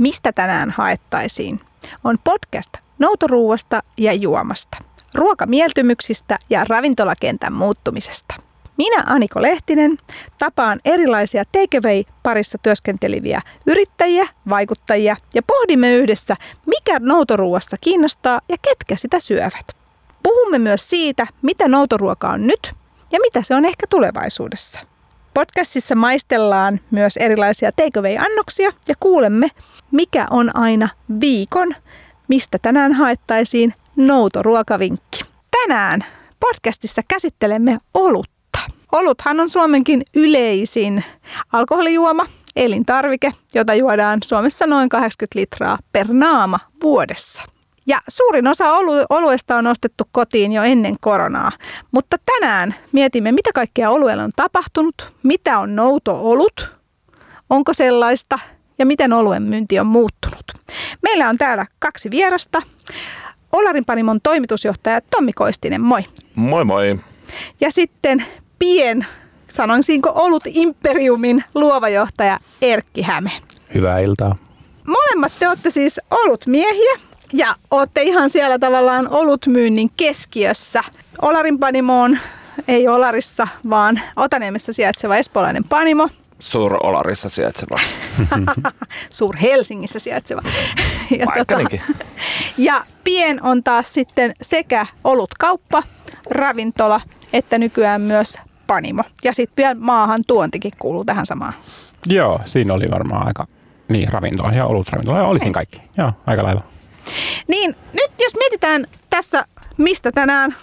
Mistä tänään haettaisiin? On podcast noutoruuasta ja juomasta, ruokamieltymyksistä ja ravintolakentän muuttumisesta. Minä Aniko Lehtinen tapaan erilaisia takeaway parissa työskenteleviä yrittäjiä, vaikuttajia ja pohdimme yhdessä, mikä noutoruuassa kiinnostaa ja ketkä sitä syövät. Puhumme myös siitä, mitä noutoruoka on nyt ja mitä se on ehkä tulevaisuudessa. Podcastissa maistellaan myös erilaisia takeaway-annoksia ja kuulemme, mikä on aina viikon, mistä tänään haettaisiin noutoruokavinkki. Tänään podcastissa käsittelemme olutta. Oluthan on Suomenkin yleisin alkoholijuoma, elintarvike, jota juodaan Suomessa noin 80 litraa per naama vuodessa. Ja suurin osa olu- oluesta on ostettu kotiin jo ennen koronaa. Mutta tänään mietimme, mitä kaikkea olueella on tapahtunut, mitä on nouto-olut, onko sellaista ja miten oluen myynti on muuttunut. Meillä on täällä kaksi vierasta. Olarin Panimon toimitusjohtaja Tommi Koistinen, moi. Moi moi. Ja sitten pien, sanoisinko olut imperiumin luova johtaja Erkki Häme. Hyvää iltaa. Molemmat te olette siis ollut miehiä ja olette ihan siellä tavallaan olutmyynnin keskiössä. Olarin Panimo on ei Olarissa, vaan Otaniemessä sijaitseva espoolainen panimo. Suur-Olarissa sijaitseva. Suur Helsingissä sijaitseva. Ja, tota, ja Pien on taas sitten sekä olutkauppa, ravintola, että nykyään myös panimo. Ja sitten pian maahan tuontikin kuuluu tähän samaan. Joo, siinä oli varmaan aika, niin ravintola ja olutravintola ja olisin kaikki. Joo, aika lailla. Niin nyt jos mietitään tässä, mistä tänään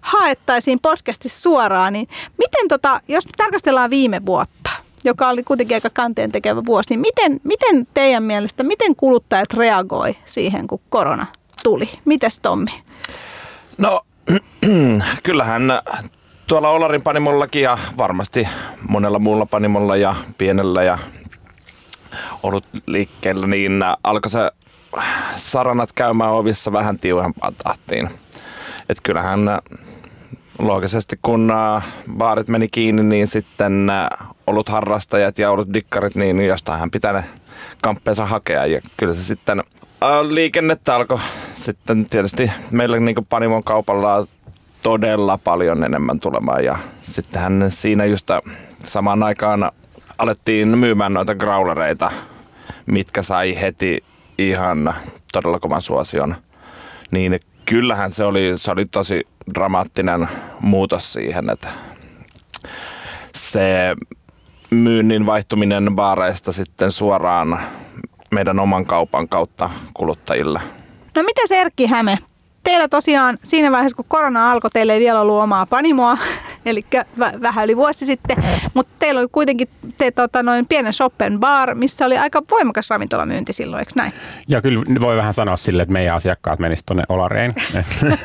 haettaisiin podcastissa suoraan, niin miten tota, jos tarkastellaan viime vuotta, joka oli kuitenkin aika kanteen tekevä vuosi, niin miten, miten teidän mielestä, miten kuluttajat reagoi siihen, kun korona tuli? Mites Tommi? No kyllähän tuolla Olarin panimollakin ja varmasti monella muulla panimolla ja pienellä ja ollut liikkeellä, niin alkoi se saranat käymään ovissa vähän tiuhempaan tahtiin. Et kyllähän loogisesti kun baarit meni kiinni, niin sitten ollut harrastajat ja ollut dikkarit, niin jostainhan pitää ne kamppeensa hakea. Ja kyllä se sitten liikennettä alkoi sitten tietysti meillä niin Panimon kaupalla todella paljon enemmän tulemaan. Ja sittenhän siinä just samaan aikaan alettiin myymään noita growlereita, mitkä sai heti ihan todella kovan suosion. Niin kyllähän se oli, se oli tosi dramaattinen muutos siihen, että se myynnin vaihtuminen baareista sitten suoraan meidän oman kaupan kautta kuluttajille. No mitä Erkki Häme? Teillä tosiaan siinä vaiheessa, kun korona alkoi, teillä ei vielä ollut omaa panimoa, eli vähän yli vuosi sitten, mutta teillä oli kuitenkin te, tota, noin pienen shoppen bar, missä oli aika voimakas ravintolamyynti silloin, eikö näin? Ja kyllä voi vähän sanoa sille, että meidän asiakkaat menisivät tuonne Olareen.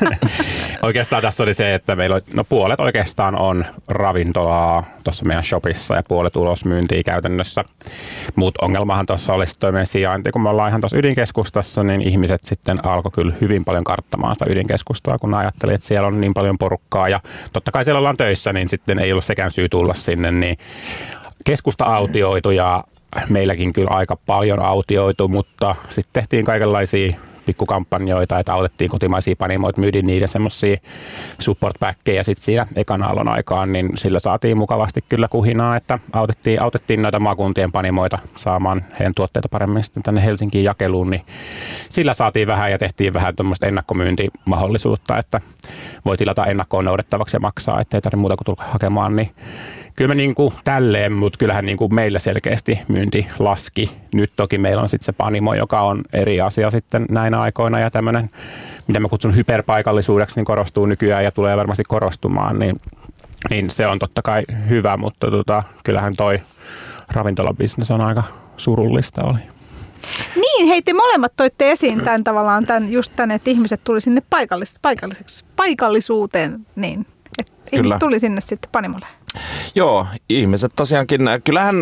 oikeastaan tässä oli se, että meillä oli, no puolet oikeastaan on ravintolaa tuossa meidän shopissa ja puolet ulosmyyntiä käytännössä. Mutta ongelmahan tuossa oli sitten meidän sijainti, kun me ollaan ihan tuossa ydinkeskustassa, niin ihmiset sitten alkoi kyllä hyvin paljon karttamaan sitä ydinkeskustaa, kun ajatteli, että siellä on niin paljon porukkaa ja totta kai siellä ollaan töissä, niin sitten ei ollut sekään syy tulla sinne, niin keskusta autioitu ja meilläkin kyllä aika paljon autioitu, mutta sitten tehtiin kaikenlaisia pikkukampanjoita, että autettiin kotimaisia panimoita, myydin niiden semmoisia support backkejä sitten siinä ekan aallon aikaan, niin sillä saatiin mukavasti kyllä kuhinaa, että autettiin, autettiin noita maakuntien panimoita saamaan heidän tuotteita paremmin sitten tänne Helsinkiin jakeluun, niin sillä saatiin vähän ja tehtiin vähän tuommoista ennakkomyyntimahdollisuutta, että voi tilata ennakkoon noudettavaksi ja maksaa, ettei tarvitse muuta kuin tulla hakemaan, niin kyllä me niin kuin tälleen, mutta kyllähän niin kuin meillä selkeästi myynti laski. Nyt toki meillä on sitten se panimo, joka on eri asia sitten näinä aikoina ja tämmöinen, mitä mä kutsun hyperpaikallisuudeksi, niin korostuu nykyään ja tulee varmasti korostumaan, niin, niin se on totta kai hyvä, mutta tota, kyllähän toi ravintolabisnes on aika surullista oli. Niin, hei te molemmat toitte esiin tämän tavallaan tämän, just tämän, että ihmiset tuli sinne paikallis, paikalliseksi, paikallisuuteen, niin ihmiset tuli sinne sitten panimolle. Joo, ihmiset tosiaankin, kyllähän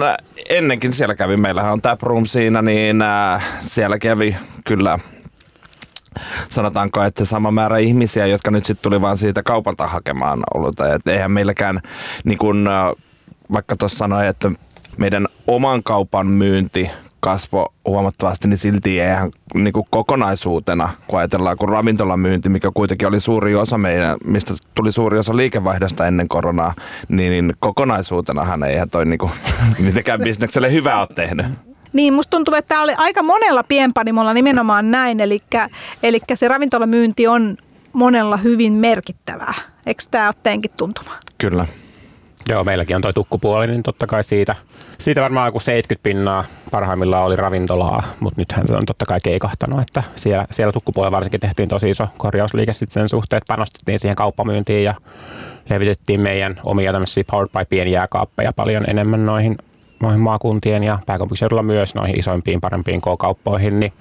ennenkin siellä kävi, meillähän on Taproom siinä, niin äh, siellä kävi kyllä sanotaanko, että sama määrä ihmisiä, jotka nyt sitten tuli vaan siitä kaupalta hakemaan oluta. Että eihän meilläkään, niin kun, äh, vaikka tuossa sanoi, että meidän oman kaupan myynti kasvo huomattavasti, niin silti eihän niin kuin kokonaisuutena, kun ajatellaan, kun ravintolamyynti, mikä kuitenkin oli suuri osa meidän, mistä tuli suuri osa liikevaihdosta ennen koronaa, niin, niin kokonaisuutenahan eihän toi niin kuin, mitenkään bisnekselle hyvää ole tehnyt. Niin, musta tuntuu, että tämä oli aika monella pienpanimolla nimenomaan näin, eli, eli se ravintolamyynti on monella hyvin merkittävää. Eikö tämä ole tuntuma? Kyllä. Joo, meilläkin on toi tukkupuoli, niin totta kai siitä, siitä varmaan joku 70 pinnaa parhaimmillaan oli ravintolaa, mutta nythän se on totta kai keikahtanut, että siellä, siellä tukkupuolella varsinkin tehtiin tosi iso korjausliike sitten sen suhteen, että panostettiin siihen kauppamyyntiin ja levitettiin meidän omia tämmöisiä Powered by pieniä jääkaappeja paljon enemmän noihin noihin maakuntien ja pääkaupunkiseudulla myös noihin isoimpiin, parempiin K-kauppoihin, niin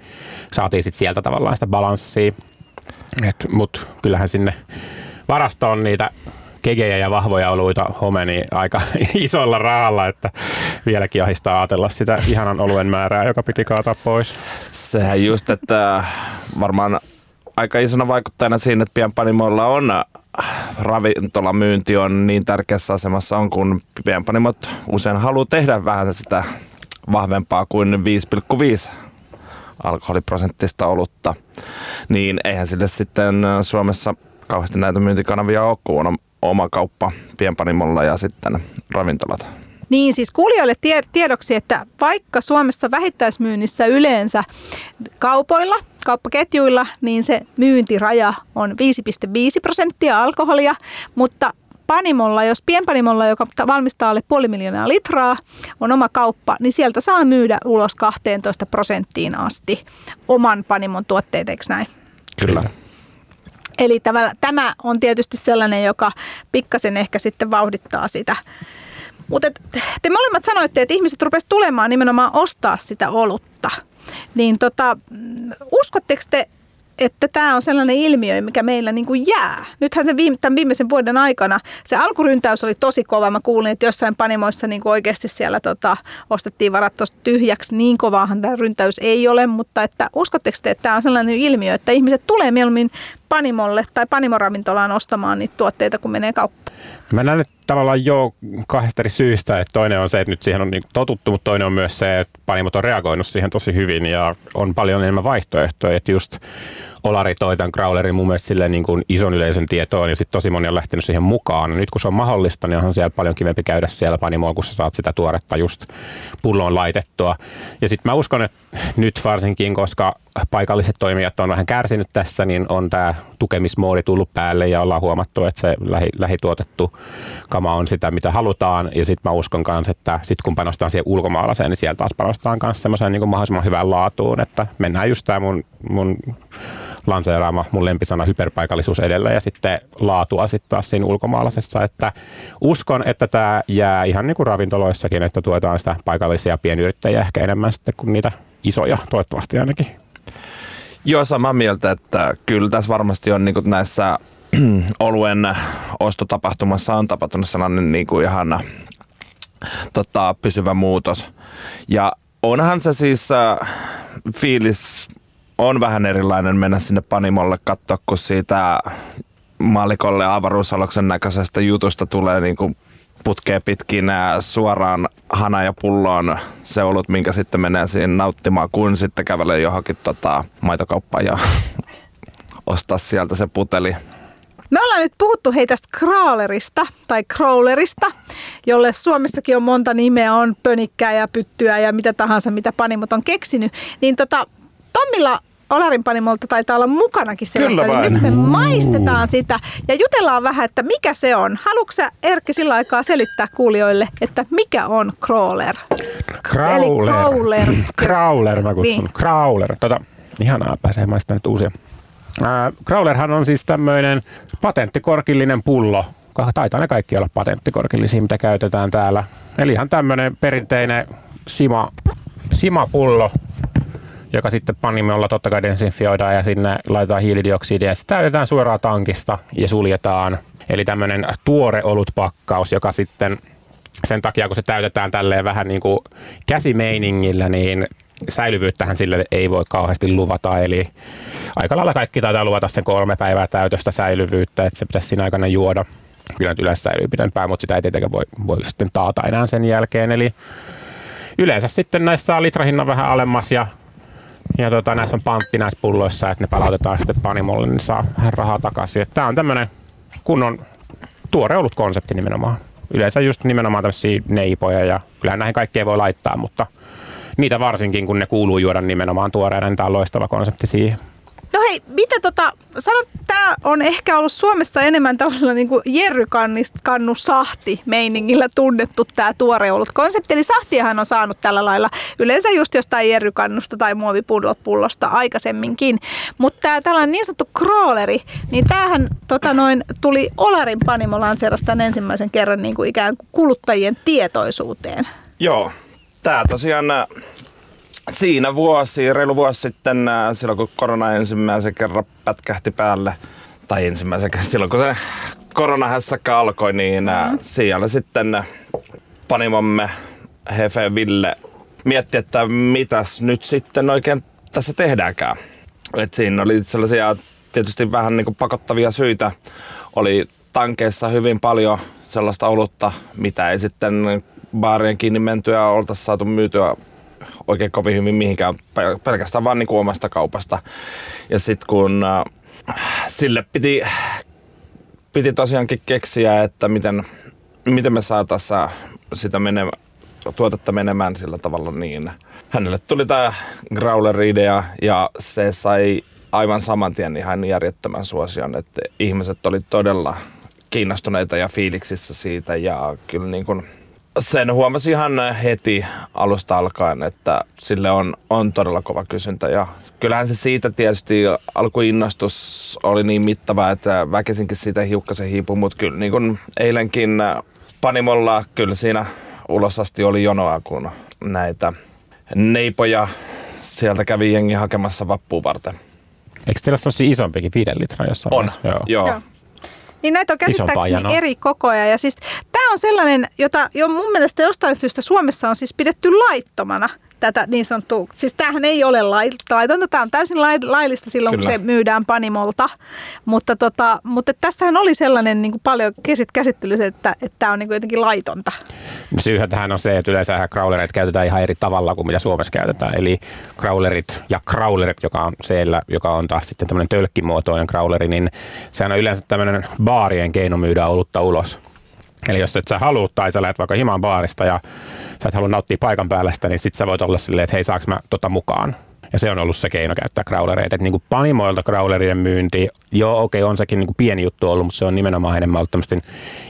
saatiin sitten sieltä tavallaan sitä balanssia. Mutta kyllähän sinne varastoon niitä kegejä ja vahvoja oluita homeni aika isolla rahalla, että vieläkin ahistaa ajatella sitä ihanan oluen määrää, joka piti kaataa pois. Sehän just, että varmaan aika isona vaikuttajana siinä, että pienpanimoilla on ravintolamyynti on niin tärkeässä asemassa on, kun pienpanimot usein haluaa tehdä vähän sitä vahvempaa kuin 5,5 alkoholiprosenttista olutta, niin eihän sille sitten Suomessa kauheasti näitä myyntikanavia ole, kun on oma kauppa pienpanimolla ja sitten ravintolat. Niin siis kuulijoille tie- tiedoksi, että vaikka Suomessa vähittäismyynnissä yleensä kaupoilla, kauppaketjuilla, niin se myyntiraja on 5,5 prosenttia alkoholia, mutta panimolla, jos pienpanimolla, joka valmistaa alle puoli miljoonaa litraa, on oma kauppa, niin sieltä saa myydä ulos 12 prosenttiin asti oman panimon tuotteet, eikö näin? Kyllä. Eli tämä on tietysti sellainen, joka pikkasen ehkä sitten vauhdittaa sitä. Mutta te molemmat sanoitte, että ihmiset rupesivat tulemaan nimenomaan ostaa sitä olutta. Niin tota, uskotteko te, että tämä on sellainen ilmiö, mikä meillä niin kuin jää. Nythän se viime, tämän viimeisen vuoden aikana se alkuryntäys oli tosi kova. Mä kuulin, että jossain panimoissa niin kuin oikeasti siellä tota, ostettiin varat tyhjäksi. Niin kovaahan tämä ryntäys ei ole, mutta että uskotteko te, että tämä on sellainen ilmiö, että ihmiset tulee mieluummin panimolle tai panimoravintolaan ostamaan niitä tuotteita, kun menee kauppaan? Mä näen, että tavallaan jo kahdesta eri syystä. Että toinen on se, että nyt siihen on niin totuttu, mutta toinen on myös se, että panimot on reagoinut siihen tosi hyvin ja on paljon enemmän vaihtoehtoja. Että just Olari toi tämän Crawlerin mun mielestä silleen niin kuin ison yleisön tietoon ja sitten tosi moni on lähtenyt siihen mukaan. Nyt kun se on mahdollista, niin onhan siellä paljon kivempi käydä siellä panimoon, kun sä saat sitä tuoretta just pulloon laitettua. Ja sitten mä uskon, että nyt varsinkin, koska paikalliset toimijat on vähän kärsinyt tässä, niin on tämä tukemismoodi tullut päälle ja ollaan huomattu, että se lähi, lähituotettu kama on sitä, mitä halutaan. Ja sitten mä uskon myös, että sitten kun panostetaan siihen ulkomaalaiseen, niin sieltä taas panostetaan myös semmoiseen niin mahdollisimman hyvään laatuun, että mennään just tämä mun, mun lanseeraama mun lempisana hyperpaikallisuus edellä ja sitten laatua sitten taas siinä ulkomaalaisessa. Että uskon, että tämä jää ihan niin kuin ravintoloissakin, että tuetaan sitä paikallisia pienyrittäjiä ehkä enemmän sitten kuin niitä isoja, toivottavasti ainakin. Joo, samaa mieltä, että kyllä tässä varmasti on niin kuin näissä oluen ostotapahtumassa on tapahtunut sellainen niin kuin ihan tota, pysyvä muutos. Ja onhan se siis äh, fiilis on vähän erilainen mennä sinne Panimolle katsoa, kun siitä maalikolle avaruusaloksen näköisestä jutusta tulee niin kuin putkee pitkin suoraan hana ja pulloon se olut, minkä sitten menee siinä nauttimaan, kun sitten kävelee johonkin tota, maitokauppaan ja ostaa sieltä se puteli. Me ollaan nyt puhuttu hei tästä crawlerista tai crawlerista, jolle Suomessakin on monta nimeä, on pönikkää ja pyttyä ja mitä tahansa, mitä panimot on keksinyt. Niin tota, Tommilla Olarin panimolta taitaa olla mukanakin sellaista. Kyllä vain. Nyt me maistetaan sitä ja jutellaan vähän, että mikä se on. Haluatko sä Erkki sillä aikaa selittää kuulijoille, että mikä on crawler? Crawler. Eli crawler. Crawler mä kutsun. Niin. Crawler. Tota, ihanaa, pääsee maistamaan nyt uusia. Äh, crawlerhan on siis tämmöinen patenttikorkillinen pullo. Taitaa ne kaikki olla patenttikorkillisia, mitä käytetään täällä. Eli ihan tämmöinen perinteinen sima, simapullo, joka sitten panimolla totta kai desinfioidaan ja sinne laitetaan hiilidioksidia ja sitten täytetään suoraan tankista ja suljetaan. Eli tämmöinen tuore olutpakkaus, joka sitten sen takia, kun se täytetään tälleen vähän niin kuin käsimeiningillä, niin säilyvyyttähän sille ei voi kauheasti luvata. Eli aika lailla kaikki taitaa luvata sen kolme päivää täytöstä säilyvyyttä, että se pitäisi siinä aikana juoda. Kyllä nyt yleensä säilyy pidempään, mutta sitä ei tietenkään voi, voi sitten taata enää sen jälkeen. Eli yleensä sitten näissä saa litrahinnan vähän alemmas ja, ja tota, näissä on pantti näissä pulloissa, että ne palautetaan sitten panimolle, niin saa rahaa takaisin. Tämä on tämmöinen kunnon tuore ollut konsepti nimenomaan. Yleensä just nimenomaan tämmöisiä neipoja ja kyllähän näihin kaikkea voi laittaa, mutta niitä varsinkin kun ne kuuluu juoda nimenomaan tuoreena, niin tämä on loistava konsepti siihen. No hei, mitä tota, sanot, tämä on ehkä ollut Suomessa enemmän tällaisella niin kuin jerrykannu sahti meiningillä tunnettu tämä tuore ollut konsepti. Eli sahtiahan on saanut tällä lailla yleensä just jostain jerrykannusta tai muovipullosta aikaisemminkin. Mutta tämä tällainen niin sanottu crawleri, niin tämähän tota noin, tuli Olarin Panimo lanseerasta ensimmäisen kerran niin kuin ikään kuin kuluttajien tietoisuuteen. Joo, tämä tosiaan siinä vuosi, reilu vuosi sitten, äh, silloin kun korona ensimmäisen kerran pätkähti päälle, tai ensimmäisen kerran, silloin kun se koronahässäkkä alkoi, niin mm. siellä sitten panimomme Hefe Ville mietti, että mitäs nyt sitten oikein tässä tehdäänkään. Et siinä oli sellaisia tietysti vähän niin pakottavia syitä. Oli tankeissa hyvin paljon sellaista olutta, mitä ei sitten baarien kiinni mentyä oltaisiin saatu myytyä oikein kovin hyvin mihinkään, pelkästään vaan niin omasta kaupasta. Ja sitten kun äh, sille piti, piti tosiaankin keksiä, että miten, miten me saataisiin sitä mene, tuotetta menemään sillä tavalla niin. Hänelle tuli tämä Growler-idea ja se sai aivan saman tien ihan järjettömän suosion, että ihmiset oli todella kiinnostuneita ja fiiliksissä siitä ja kyllä niin kuin sen huomasi ihan heti alusta alkaen, että sille on, on todella kova kysyntä. Ja kyllähän se siitä tietysti alkuinnostus oli niin mittava, että väkisinkin siitä hiukkasen hiipui, mutta kyllä niin kuin eilenkin Panimolla kyllä siinä ulos asti oli jonoa, kun näitä neipoja sieltä kävi jengi hakemassa vappuun varten. Eikö teillä ole isompikin, viiden litran jossain On, joo. joo. joo. Niin näitä on käsittääkseni eri kokoja. Ja siis tämä on sellainen, jota jo mun mielestä jostain syystä Suomessa on siis pidetty laittomana tätä niin sanottua, siis tämähän ei ole laitonta, tämä on täysin laillista silloin, Kyllä. kun se myydään panimolta, mutta, tota, mutta tässähän oli sellainen niin kuin paljon käsittelyssä, että, että tämä on niin kuin jotenkin laitonta. Syyhän tähän on se, että yleensä crawlerit käytetään ihan eri tavalla kuin mitä Suomessa käytetään, eli crawlerit ja crawlerit, joka on siellä, joka on taas sitten tämmöinen tölkkimuotoinen crawleri, niin sehän on yleensä tämmöinen baarien keino myydä olutta ulos. Eli jos et sä halua tai sä lähdet vaikka himaan baarista ja sä et halua nauttia paikan päällä sitä, niin sit sä voit olla silleen, että hei saaks mä tota mukaan. Ja se on ollut se keino käyttää crawlereita. Niin kuin panimoilta crawlerien myynti, joo okei okay, on sekin niin kuin pieni juttu ollut, mutta se on nimenomaan enemmän ollut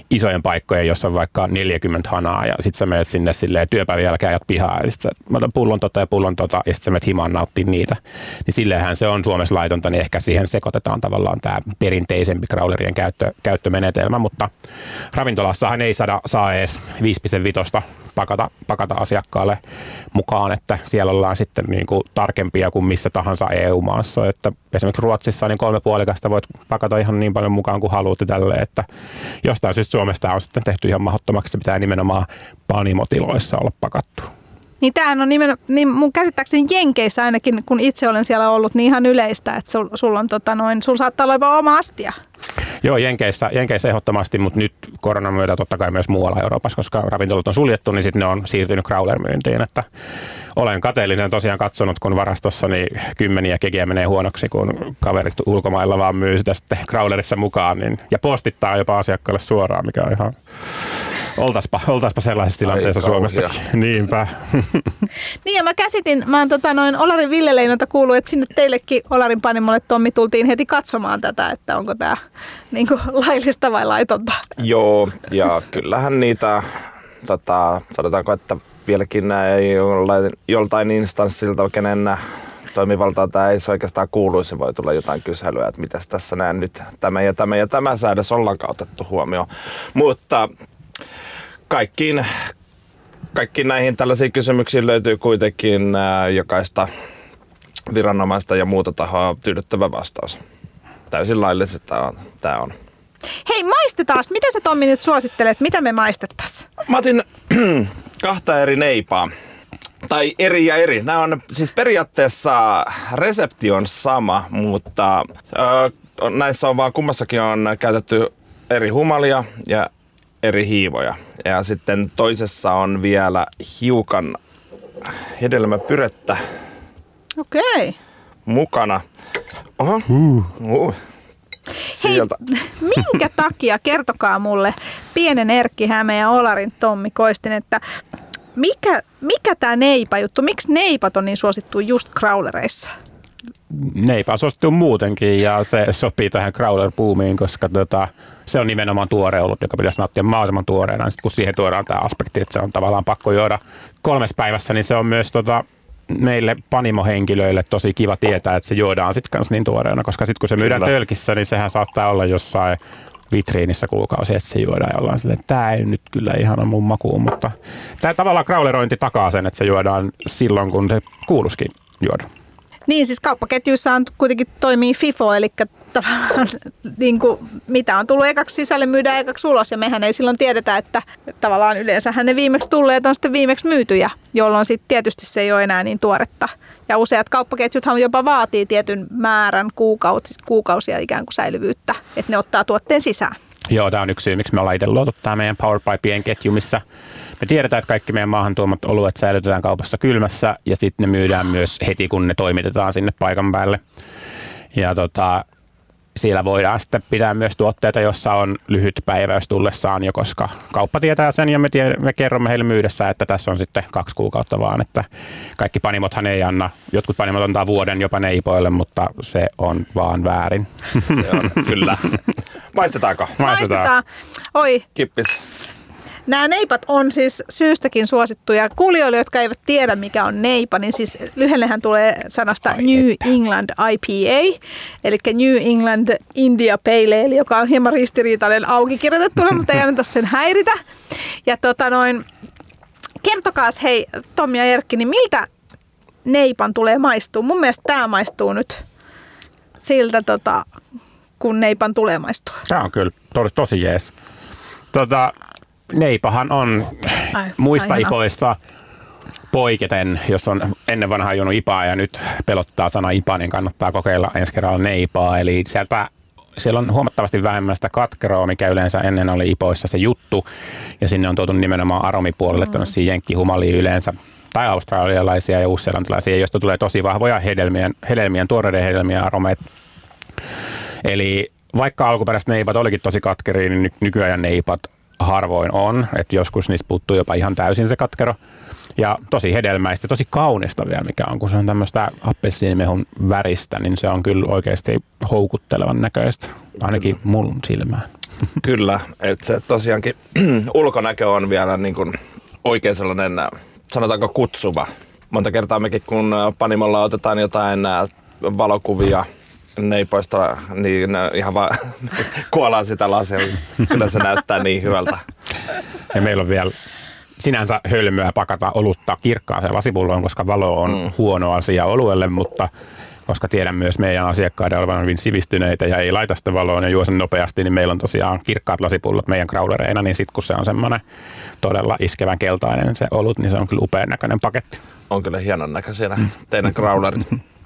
isojen paikkojen, jossa on vaikka 40 hanaa ja sitten sä menet sinne silleen työpäivän jälkeen ajat pihaa ja sitten mä otan pullon tota ja pullon tota ja sitten sä menet himaan nauttii niitä. Niin silleenhän se on Suomessa laitonta, niin ehkä siihen sekoitetaan tavallaan tämä perinteisempi crawlerien käyttö, käyttömenetelmä, mutta ravintolassahan ei saada, saa edes 5,5 pakata, pakata asiakkaalle mukaan, että siellä ollaan sitten niin kuin tarkempia kuin missä tahansa EU-maassa. Että esimerkiksi Ruotsissa niin kolme puolikasta voit pakata ihan niin paljon mukaan kuin haluat tälle, että jostain syystä Suomesta on sitten tehty ihan mahdottomaksi, se pitää nimenomaan panimotiloissa olla pakattu. Niin tämähän on nimen, niin mun käsittääkseni Jenkeissä ainakin, kun itse olen siellä ollut, niin ihan yleistä, että sul, sul on tota noin, sul saattaa olla jopa oma astia. Joo, Jenkeissä, Jenkeissä ehdottomasti, mutta nyt koronan myötä totta kai myös muualla Euroopassa, koska ravintolat on suljettu, niin sitten ne on siirtynyt crawler-myyntiin. Että olen kateellinen tosiaan katsonut, kun varastossa niin kymmeniä kegiä menee huonoksi, kun kaverit ulkomailla vaan myy sitä sitten crawlerissa mukaan niin, ja postittaa jopa asiakkaalle suoraan, mikä on ihan Oltaspa, oltaspa sellaisessa tilanteessa Suomessa. Niinpä. niin ja mä käsitin, mä oon tota, noin Olarin Villeleinolta kuullut, että sinne teillekin Olarin panimolle Tommi tultiin heti katsomaan tätä, että onko tämä niin laillista vai laitonta. Joo, ja kyllähän niitä, tota, sanotaanko, että vieläkin ei joltain, joltain instanssilta, kenen toimivaltaa tämä ei oikeastaan kuuluisi, voi tulla jotain kyselyä, että mitäs tässä näen nyt tämä ja tämä ja tämä säädös ollaankaan otettu huomioon. Mutta kaikkiin, kaikkiin näihin tällaisiin kysymyksiin löytyy kuitenkin ää, jokaista viranomaista ja muuta tahoa tyydyttävä vastaus. Täysin laillisesti tämä on. Hei, maistetaan. Mitä sä Tommi nyt suosittelet? Mitä me maistettaisiin? Mä otin kahta eri neipaa. Tai eri ja eri. Nämä on siis periaatteessa resepti on sama, mutta ö, näissä on vaan kummassakin on käytetty eri humalia ja eri hiivoja. Ja sitten toisessa on vielä hiukan hedelmäpyrettä Okei. mukana. Oho. Uh. Hei, Sieltä. minkä takia, kertokaa mulle, pienen Erkki Häme ja Olarin Tommi Koistin, että mikä, mikä tämä neipa-juttu, miksi neipat on niin suosittu just crawlereissa? Neipä suosittuu muutenkin ja se sopii tähän crawler-puumiin, koska tota, se on nimenomaan tuore ollut, joka pitäisi nauttia mahdollisimman tuoreena. Sitten kun siihen tuodaan tämä aspekti, että se on tavallaan pakko juoda kolmes päivässä, niin se on myös tota, meille panimohenkilöille tosi kiva tietää, että se juodaan sitten kanssa niin tuoreena, koska sitten kun se myydään Kyllä. tölkissä, niin sehän saattaa olla jossain vitriinissä kuukausi, että se juodaan ja ollaan silleen, että tämä ei nyt kyllä ihan ole mun makuun, mutta tämä tavallaan crawlerointi takaa sen, että se juodaan silloin, kun se kuuluskin juoda. Niin, siis kauppaketjuissa on kuitenkin toimii FIFO, eli tavallaan niin kuin, mitä on tullut ekaksi sisälle, myydään ekaksi ulos, ja mehän ei silloin tiedetä, että tavallaan yleensähän ne viimeksi tulleet on sitten viimeksi myytyjä, jolloin sitten tietysti se ei ole enää niin tuoretta. Ja useat kauppaketjuthan jopa vaatii tietyn määrän kuukausi, kuukausia ikään kuin säilyvyyttä, että ne ottaa tuotteen sisään. Joo, tämä on yksi syy, miksi me ollaan itse luotu tämä meidän Powerpipien ketju, missä me tiedetään, että kaikki meidän maahan tuomat oluet säilytetään kaupassa kylmässä ja sitten ne myydään myös heti, kun ne toimitetaan sinne paikan päälle. Ja tota, siellä voidaan sitten pitää myös tuotteita, jossa on lyhyt päiväys tullessaan jo, koska kauppa tietää sen ja me, tie, me kerromme heille myydessä, että tässä on sitten kaksi kuukautta vaan, että kaikki panimothan ei anna, jotkut panimot antaa vuoden jopa neipoille, mutta se on vaan väärin. Se on, kyllä. Maistetaanko? Maistetaan. Oi, Kippis. Nämä neipat on siis syystäkin suosittuja. Kuulijoille, jotka eivät tiedä, mikä on neipa, niin siis lyhennehän tulee sanasta New England IPA, eli New England India Pale Ale, joka on hieman ristiriitainen auki kirjoitettuna, mutta ei anneta sen häiritä. Ja tota noin, kertokaas hei Tommi ja Erkki, niin miltä neipan tulee maistua? Mun mielestä tämä maistuu nyt siltä, tota, kun neipan tulee maistua. Tämä on kyllä tosi, tosi jees. Tota, neipahan on Ai, muista ai, ihanaa. ipoista poiketen, jos on ennen vanhaa juonut ipaa ja nyt pelottaa sana ipa, niin kannattaa kokeilla ensi kerralla neipaa. Eli sieltä siellä on huomattavasti vähemmän sitä katkeroa, mikä yleensä ennen oli ipoissa se juttu. Ja sinne on tuotu nimenomaan aromipuolelle mm. tämmöisiä jenkkihumalia yleensä tai australialaisia ja uusseelantilaisia, joista tulee tosi vahvoja hedelmien, hedelmien tuoreiden hedelmien aromeet. Eli vaikka alkuperäiset neipat olikin tosi katkeria, niin ny- nykyajan neipat harvoin on. Että joskus niistä puuttuu jopa ihan täysin se katkero. Ja tosi hedelmäistä, tosi kaunista vielä mikä on, kun se on tämmöistä appelsiinimehun väristä, niin se on kyllä oikeasti houkuttelevan näköistä, ainakin mun silmään. Kyllä, että se tosiaankin ulkonäkö on vielä niin kuin oikein sellainen, äh, sanotaanko kutsuva. Monta kertaa mekin, kun äh, Panimolla otetaan jotain äh, valokuvia neipoista, niin äh, ihan vaan kuollaan sitä lasia. Kyllä se näyttää niin hyvältä. Ja meillä on vielä sinänsä hölmöä pakata olutta kirkkaaseen lasipulloon, koska valo on mm. huono asia oluelle, mutta koska tiedän myös meidän asiakkaiden olevan hyvin sivistyneitä ja ei laita sitä valoon ja juo sen nopeasti, niin meillä on tosiaan kirkkaat lasipullot meidän crawlereina, niin sitten kun se on semmoinen todella iskevän keltainen se olut, niin se on kyllä upean näköinen paketti. On kyllä hienon näköisiä teidän crawlerit.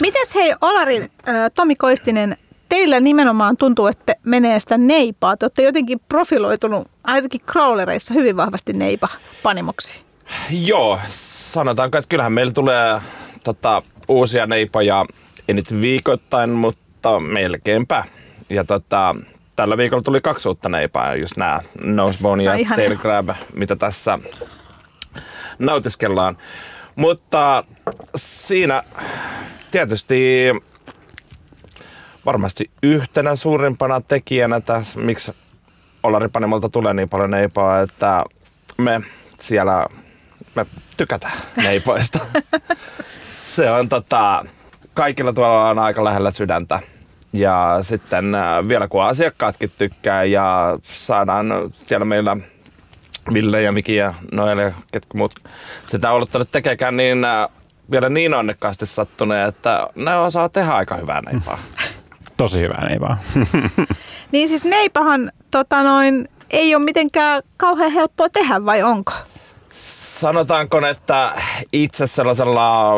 Mites hei Olari, äh, Tomi Koistinen, teillä nimenomaan tuntuu, että menee sitä neipaa. Te olette jotenkin profiloitunut ainakin crawlereissa hyvin vahvasti neipa panimoksi. Joo, sanotaanko, että kyllähän meillä tulee tota, uusia neipoja, ei nyt viikoittain, mutta melkeinpä. Ja tota, tällä viikolla tuli kaksi uutta neipaa, just nämä Nosebone ja Ai, ihanaa. Tail Crab, mitä tässä nautiskellaan. Mutta siinä tietysti varmasti yhtenä suurimpana tekijänä tässä, miksi Olaripanimolta tulee niin paljon neipaa, että me siellä me tykätään neipoista. Se on tota, kaikilla tuolla on aika lähellä sydäntä. Ja sitten äh, vielä kun asiakkaatkin tykkää ja saadaan siellä meillä Ville ja Miki ja Noel ja ketkä muut sitä olottanut tekekään, niin äh, vielä niin onnekkaasti sattuneet, että ne osaa tehdä aika hyvää neipaa. Tosi hyvä, ei vaan. Niin siis neipahan tota noin, ei ole mitenkään kauhean helppoa tehdä vai onko? Sanotaanko, että itse sellaisella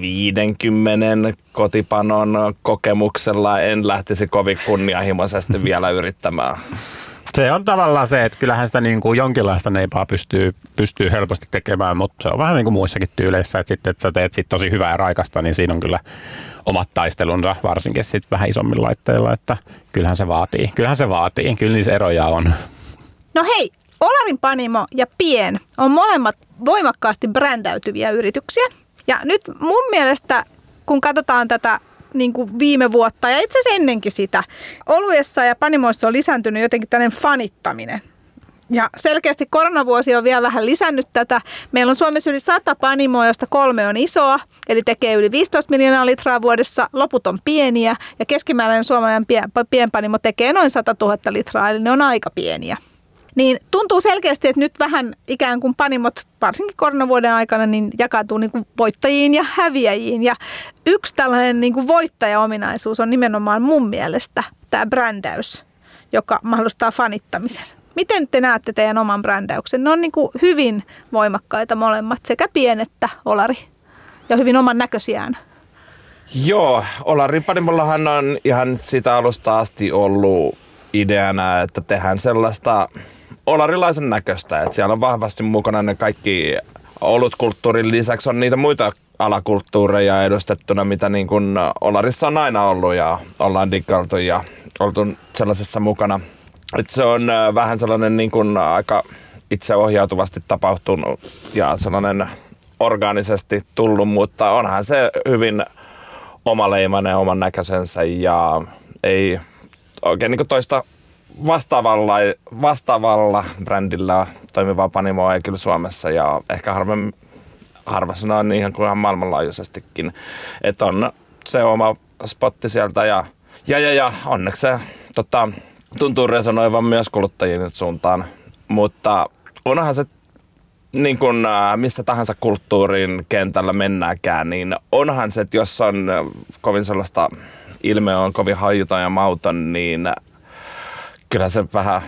50 kotipanon kokemuksella en lähtisi kovin kunnianhimoisesti vielä yrittämään. Se on tavallaan se, että kyllähän sitä niin kuin jonkinlaista neipaa pystyy, pystyy helposti tekemään, mutta se on vähän niin kuin muissakin tyyleissä, että sitten että sä teet sit tosi hyvää ja raikasta, niin siinä on kyllä omat taistelunsa, varsinkin sitten vähän isommin laitteilla, että kyllähän se vaatii. Kyllähän se vaatii, kyllä niissä eroja on. No hei, Olarin Panimo ja Pien on molemmat voimakkaasti brändäytyviä yrityksiä. Ja nyt mun mielestä, kun katsotaan tätä niin kuin viime vuotta ja itse asiassa ennenkin sitä, oluessa ja panimoissa on lisääntynyt jotenkin tällainen fanittaminen. Ja selkeästi koronavuosi on vielä vähän lisännyt tätä. Meillä on Suomessa yli 100 panimoa, joista kolme on isoa, eli tekee yli 15 miljoonaa litraa vuodessa. Loput on pieniä ja keskimääräinen suomalainen pienpanimo tekee noin 100 000 litraa, eli ne on aika pieniä. Niin tuntuu selkeästi, että nyt vähän ikään kuin panimot, varsinkin koronavuoden aikana, niin jakautuu niin kuin voittajiin ja häviäjiin. Ja yksi tällainen niin kuin voittajaominaisuus on nimenomaan mun mielestä tämä brändäys, joka mahdollistaa fanittamisen. Miten te näette teidän oman brändäyksen? Ne on niin kuin hyvin voimakkaita molemmat, sekä pienettä Olari ja hyvin oman näköisiään. Joo, Olarin panimollahan on ihan sitä alusta asti ollut ideana, että tehdään sellaista olarilaisen näköistä. Että siellä on vahvasti mukana ne kaikki olutkulttuurin lisäksi on niitä muita alakulttuureja edustettuna, mitä niin kuin Olarissa on aina ollut ja ollaan diggailtu ja oltu sellaisessa mukana. Et se on äh, vähän sellainen niin kuin aika itseohjautuvasti tapahtunut ja sellainen orgaanisesti tullut, mutta onhan se hyvin omaleimainen oman näköisensä ja ei oikein niin toista vastaavalla, vastaavalla brändillä toimivaa panimoa ei kyllä Suomessa ja ehkä harvemmin on niin kuin ihan maailmanlaajuisestikin. Että on se oma spotti sieltä ja, ja, ja, ja onneksi se tota, tuntuu resonoivan myös kuluttajien suuntaan. Mutta onhan se niin kuin missä tahansa kulttuurin kentällä mennäänkään, niin onhan se, että jos on kovin sellaista ilme on kovin hajuton ja mauton, niin kyllä se vähän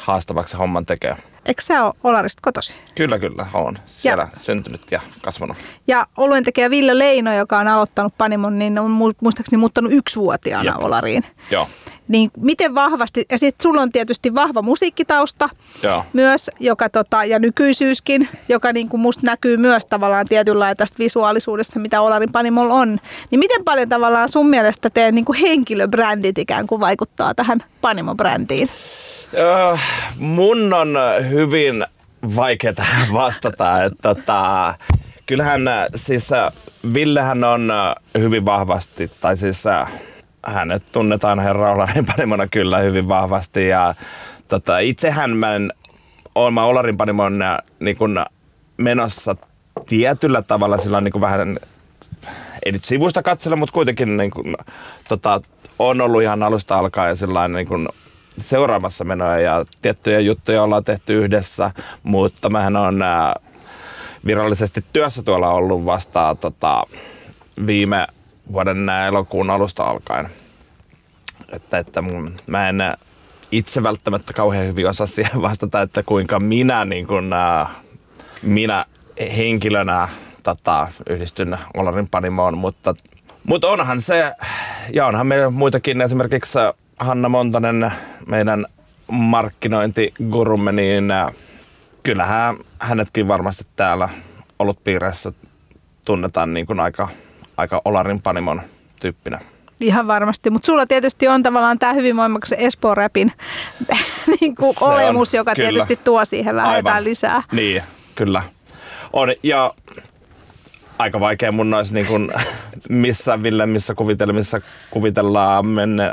haastavaksi homman tekee. Eikö sä ole Olarista kotosi? Kyllä, kyllä, on. Siellä ja. syntynyt ja kasvanut. Ja oluen tekijä Ville Leino, joka on aloittanut Panimon, niin on muistaakseni muuttanut yksivuotiaana Jep. Olariin. Joo. Niin miten vahvasti, ja sitten sulla on tietysti vahva musiikkitausta Joo. myös, joka tota, ja nykyisyyskin, joka niin kuin musta näkyy myös tavallaan tietynlailla tästä visuaalisuudessa, mitä Olarin Panimol on. Niin miten paljon tavallaan sun mielestä teidän niin kuin henkilöbrändit ikään kuin vaikuttaa tähän Panimo-brändiin? Öö, mun on hyvin vaikeaa vastata, että tota, kyllähän siis Villehän on hyvin vahvasti, tai siis hänet tunnetaan herra Olarin panimona kyllä hyvin vahvasti ja tota, itsehän mä en, olen mä Olarin panimon niin kun, menossa tietyllä tavalla sillä on niin vähän, ei nyt sivuista katsella, mutta kuitenkin niin kun, tota, on ollut ihan alusta alkaen sellainen niin kun, seuraamassa menoja ja tiettyjä juttuja ollaan tehty yhdessä, mutta mähän on ää, virallisesti työssä tuolla ollut vasta tota, viime vuoden elokuun alusta alkaen. Että, että mun, mä en itse välttämättä kauhean hyvin osaa siihen vastata, että kuinka minä, niin kun, ää, minä henkilönä tota, yhdistyn Olarin Panimoon, mutta, mutta onhan se, ja onhan meillä muitakin, esimerkiksi Hanna Montanen, meidän markkinointigurumme, niin kyllähän hänetkin varmasti täällä ollut piireissä tunnetaan niin kuin aika, aika Olarin Panimon tyyppinä. Ihan varmasti, mutta sulla tietysti on tavallaan tämä hyvin voimakas Espoo-räpin niin kuin olemus, on, joka kyllä. tietysti tuo siihen vähän jotain lisää. Niin, kyllä. On, ja aika vaikea mun olisi niin kuin, missä Ville, missä kuvitelmissa kuvitellaan menne,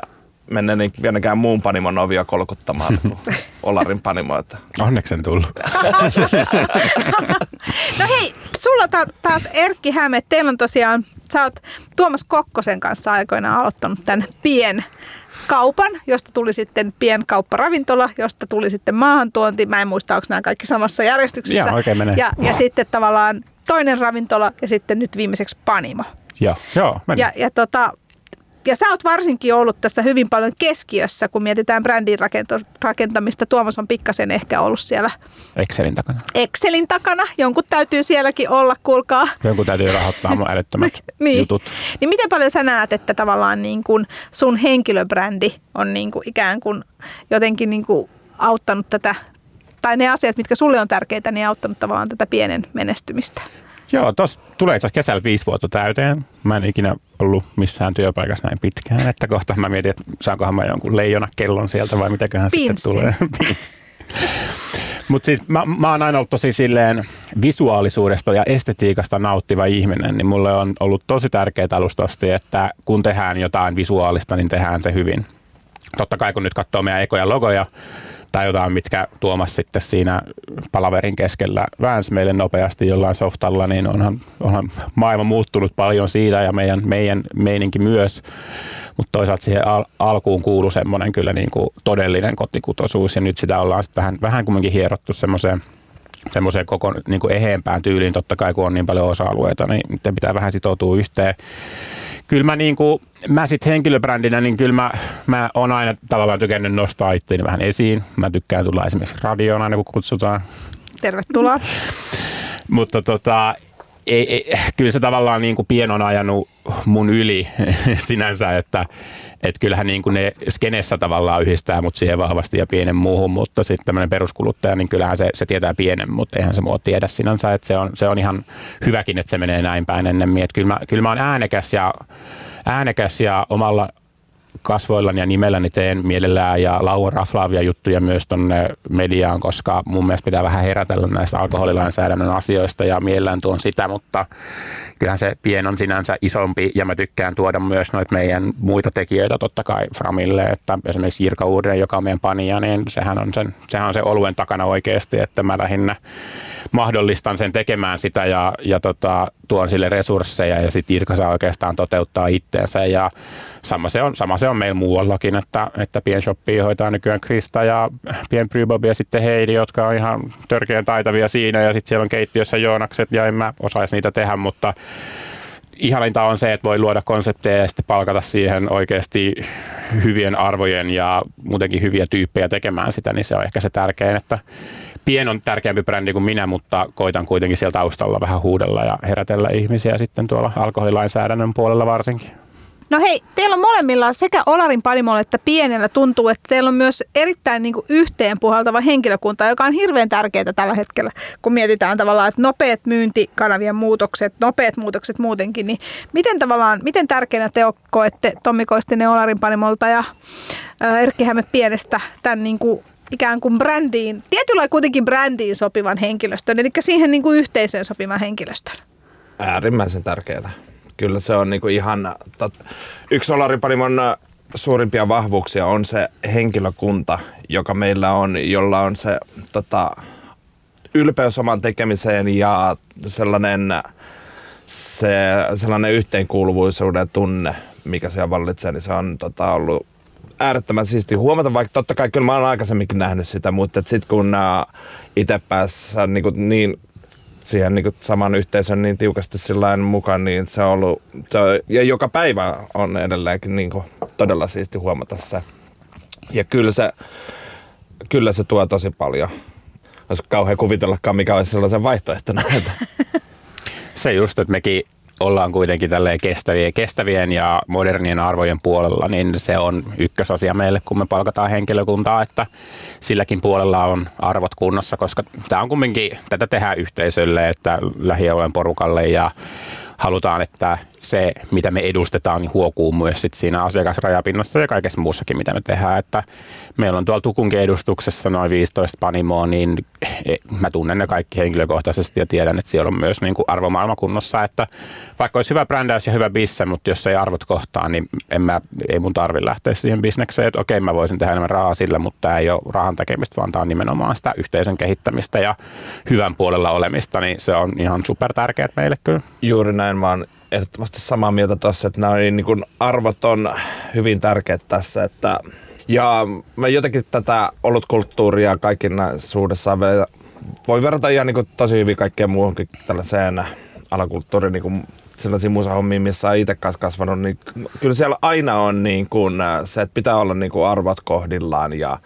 menne niin vienäkään muun panimon ovia kolkuttamaan Olarin panimo. Että. Onneksi en tullut. no hei, sulla ta- taas Erkki Häme, teillä on tosiaan, sä oot Tuomas Kokkosen kanssa aikoinaan aloittanut tämän pien kaupan, josta tuli sitten pienkaupparavintola, josta tuli sitten maahantuonti. Mä en muista, onko nämä kaikki samassa järjestyksessä. Ja, oikein menee. Ja, ja sitten tavallaan toinen ravintola ja sitten nyt viimeiseksi panimo. Joo, joo meni. Ja, ja tota, ja sä oot varsinkin ollut tässä hyvin paljon keskiössä, kun mietitään brändin rakentamista. Tuomas on pikkasen ehkä ollut siellä Excelin takana. Excelin takana. Jonkun täytyy sielläkin olla, kuulkaa. Jonkun täytyy rahoittaa mun älyttömät niin. jutut. Niin miten paljon sä näet, että tavallaan niin kun sun henkilöbrändi on niin kuin ikään kuin jotenkin niin kuin auttanut tätä, tai ne asiat, mitkä sulle on tärkeitä, niin auttanut tavallaan tätä pienen menestymistä? Joo, tuossa tulee itse asiassa kesällä viisi vuotta täyteen. Mä en ikinä ollut missään työpaikassa näin pitkään, että kohta mä mietin, että saankohan mä jonkun leijona kellon sieltä vai mitäköhän Pinssi. sitten tulee. Mutta siis mä, mä oon aina ollut tosi silleen visuaalisuudesta ja estetiikasta nauttiva ihminen, niin mulle on ollut tosi tärkeää alusta asti, että kun tehdään jotain visuaalista, niin tehdään se hyvin. Totta kai kun nyt katsoo meidän ekoja logoja, tai jotain, mitkä Tuomas sitten siinä palaverin keskellä väänsi meille nopeasti jollain softalla, niin onhan, onhan maailma muuttunut paljon siitä ja meidän, meidän meininki myös. Mutta toisaalta siihen al- alkuun kuuluu semmoinen kyllä niin kuin todellinen kotikutoisuus ja nyt sitä ollaan sitten vähän, vähän kumminkin hierottu semmoiseen semmoiseen koko niin kuin eheempään tyyliin, totta kai kun on niin paljon osa-alueita, niin pitää vähän sitoutua yhteen. Kyllä mä, niin kuin, mä sit henkilöbrändinä, niin kyllä mä, mä oon aina tavallaan tykännyt nostaa itseäni vähän esiin. Mä tykkään tulla esimerkiksi radioon aina kun kutsutaan. Tervetuloa. Mutta tota, ei, ei, kyllä se tavallaan niin kuin pien on ajanut mun yli sinänsä, että et kyllähän niin kuin ne skenessä tavallaan yhdistää mut siihen vahvasti ja pienen muuhun, mutta sitten tämmöinen peruskuluttaja, niin kyllähän se, se tietää pienen, mutta eihän se mua tiedä sinänsä, että se on, se on ihan hyväkin, että se menee näin päin ennemmin. Että kyllä mä, kyllä mä oon äänekäs ja, äänekäs ja omalla kasvoillani ja nimelläni teen mielellään. Ja lauan raflaavia juttuja myös tonne mediaan, koska mun mielestä pitää vähän herätellä näistä alkoholilainsäädännön asioista ja mielellään tuon sitä, mutta kyllähän se pien on sinänsä isompi ja mä tykkään tuoda myös noita meidän muita tekijöitä totta kai Framille, että esimerkiksi Jirka Uuden, joka on meidän panija, niin sehän on, sen, sehän on se oluen takana oikeasti, että mä lähinnä mahdollistan sen tekemään sitä ja, ja tota, tuon sille resursseja ja sitten Irka saa oikeastaan toteuttaa itteensä. Ja sama se on, sama se on meillä muuallakin, että, että pienshoppia hoitaa nykyään Krista ja pien Prybob ja sitten Heidi, jotka on ihan törkeän taitavia siinä ja sitten siellä on keittiössä Joonakset ja en mä osaisi niitä tehdä, mutta ihaninta on se, että voi luoda konsepteja ja sitten palkata siihen oikeasti hyvien arvojen ja muutenkin hyviä tyyppejä tekemään sitä, niin se on ehkä se tärkein, että Pien on tärkeämpi brändi kuin minä, mutta koitan kuitenkin sieltä taustalla vähän huudella ja herätellä ihmisiä sitten tuolla alkoholilainsäädännön puolella varsinkin. No hei, teillä on molemmilla sekä Olarin panimolla että pienellä tuntuu, että teillä on myös erittäin niin yhteen puhaltava henkilökunta, joka on hirveän tärkeää tällä hetkellä, kun mietitään tavallaan, että nopeat myyntikanavien muutokset, nopeat muutokset muutenkin, niin miten tavallaan, miten tärkeänä te koette Tommi Koistinen Olarin panimolta ja Erkki Häme pienestä tämän niin kuin ikään kuin brändiin, tietyllä kuitenkin brändiin sopivan henkilöstön, eli siihen niin kuin yhteisöön sopivan henkilöstön? Äärimmäisen tärkeää. Kyllä se on niin kuin ihan, tot, yksi Solaripanimon suurimpia vahvuuksia on se henkilökunta, joka meillä on, jolla on se tota, ylpeys oman tekemiseen ja sellainen, se, sellainen yhteenkuuluvuisuuden tunne, mikä siellä vallitsee, niin se on tota, ollut äärettömän siisti huomata, vaikka totta kai kyllä mä oon aikaisemminkin nähnyt sitä, mutta sitten kun itse pääsi niin, niin siihen niin saman yhteisön niin tiukasti sillä mukaan, niin se on ollut, se on, ja joka päivä on edelleenkin niin kuin todella siisti huomata se. Ja kyllä se, kyllä se tuo tosi paljon. Olisi kauhean kuvitellakaan, mikä olisi sellaisen vaihtoehtona. Se just, että mekin ollaan kuitenkin tälleen kestävien, kestävien ja modernien arvojen puolella, niin se on ykkösasia meille, kun me palkataan henkilökuntaa, että silläkin puolella on arvot kunnossa, koska tämä on kumminkin, tätä tehdään yhteisölle, että lähialueen porukalle ja halutaan, että se, mitä me edustetaan, niin huokuu myös sit siinä asiakasrajapinnassa ja kaikessa muussakin, mitä me tehdään. Että meillä on tuolla Tukunkin edustuksessa noin 15 panimoa, niin e, mä tunnen ne kaikki henkilökohtaisesti ja tiedän, että siellä on myös niin kuin arvomaailma kunnossa. Että vaikka olisi hyvä brändäys ja hyvä bisse, mutta jos ei arvot kohtaa, niin en mä, ei mun tarvi lähteä siihen bisnekseen. Että okei, mä voisin tehdä enemmän rahaa sillä, mutta tämä ei ole rahan tekemistä, vaan tämä on nimenomaan sitä yhteisön kehittämistä ja hyvän puolella olemista, niin se on ihan super tärkeää meille kyllä. Juuri näin, vaan ehdottomasti samaa mieltä tuossa, että nämä niin arvot on hyvin tärkeät tässä. Että, ja mä jotenkin tätä olutkulttuuria kaikkinaisuudessaan voi verrata ihan niin tosi hyvin kaikkeen muuhunkin tällaiseen alakulttuuriin, niin kuin sellaisiin musahommiin, missä on itse kasvanut, niin kyllä siellä aina on niin kuin se, että pitää olla niin kuin arvot kohdillaan ja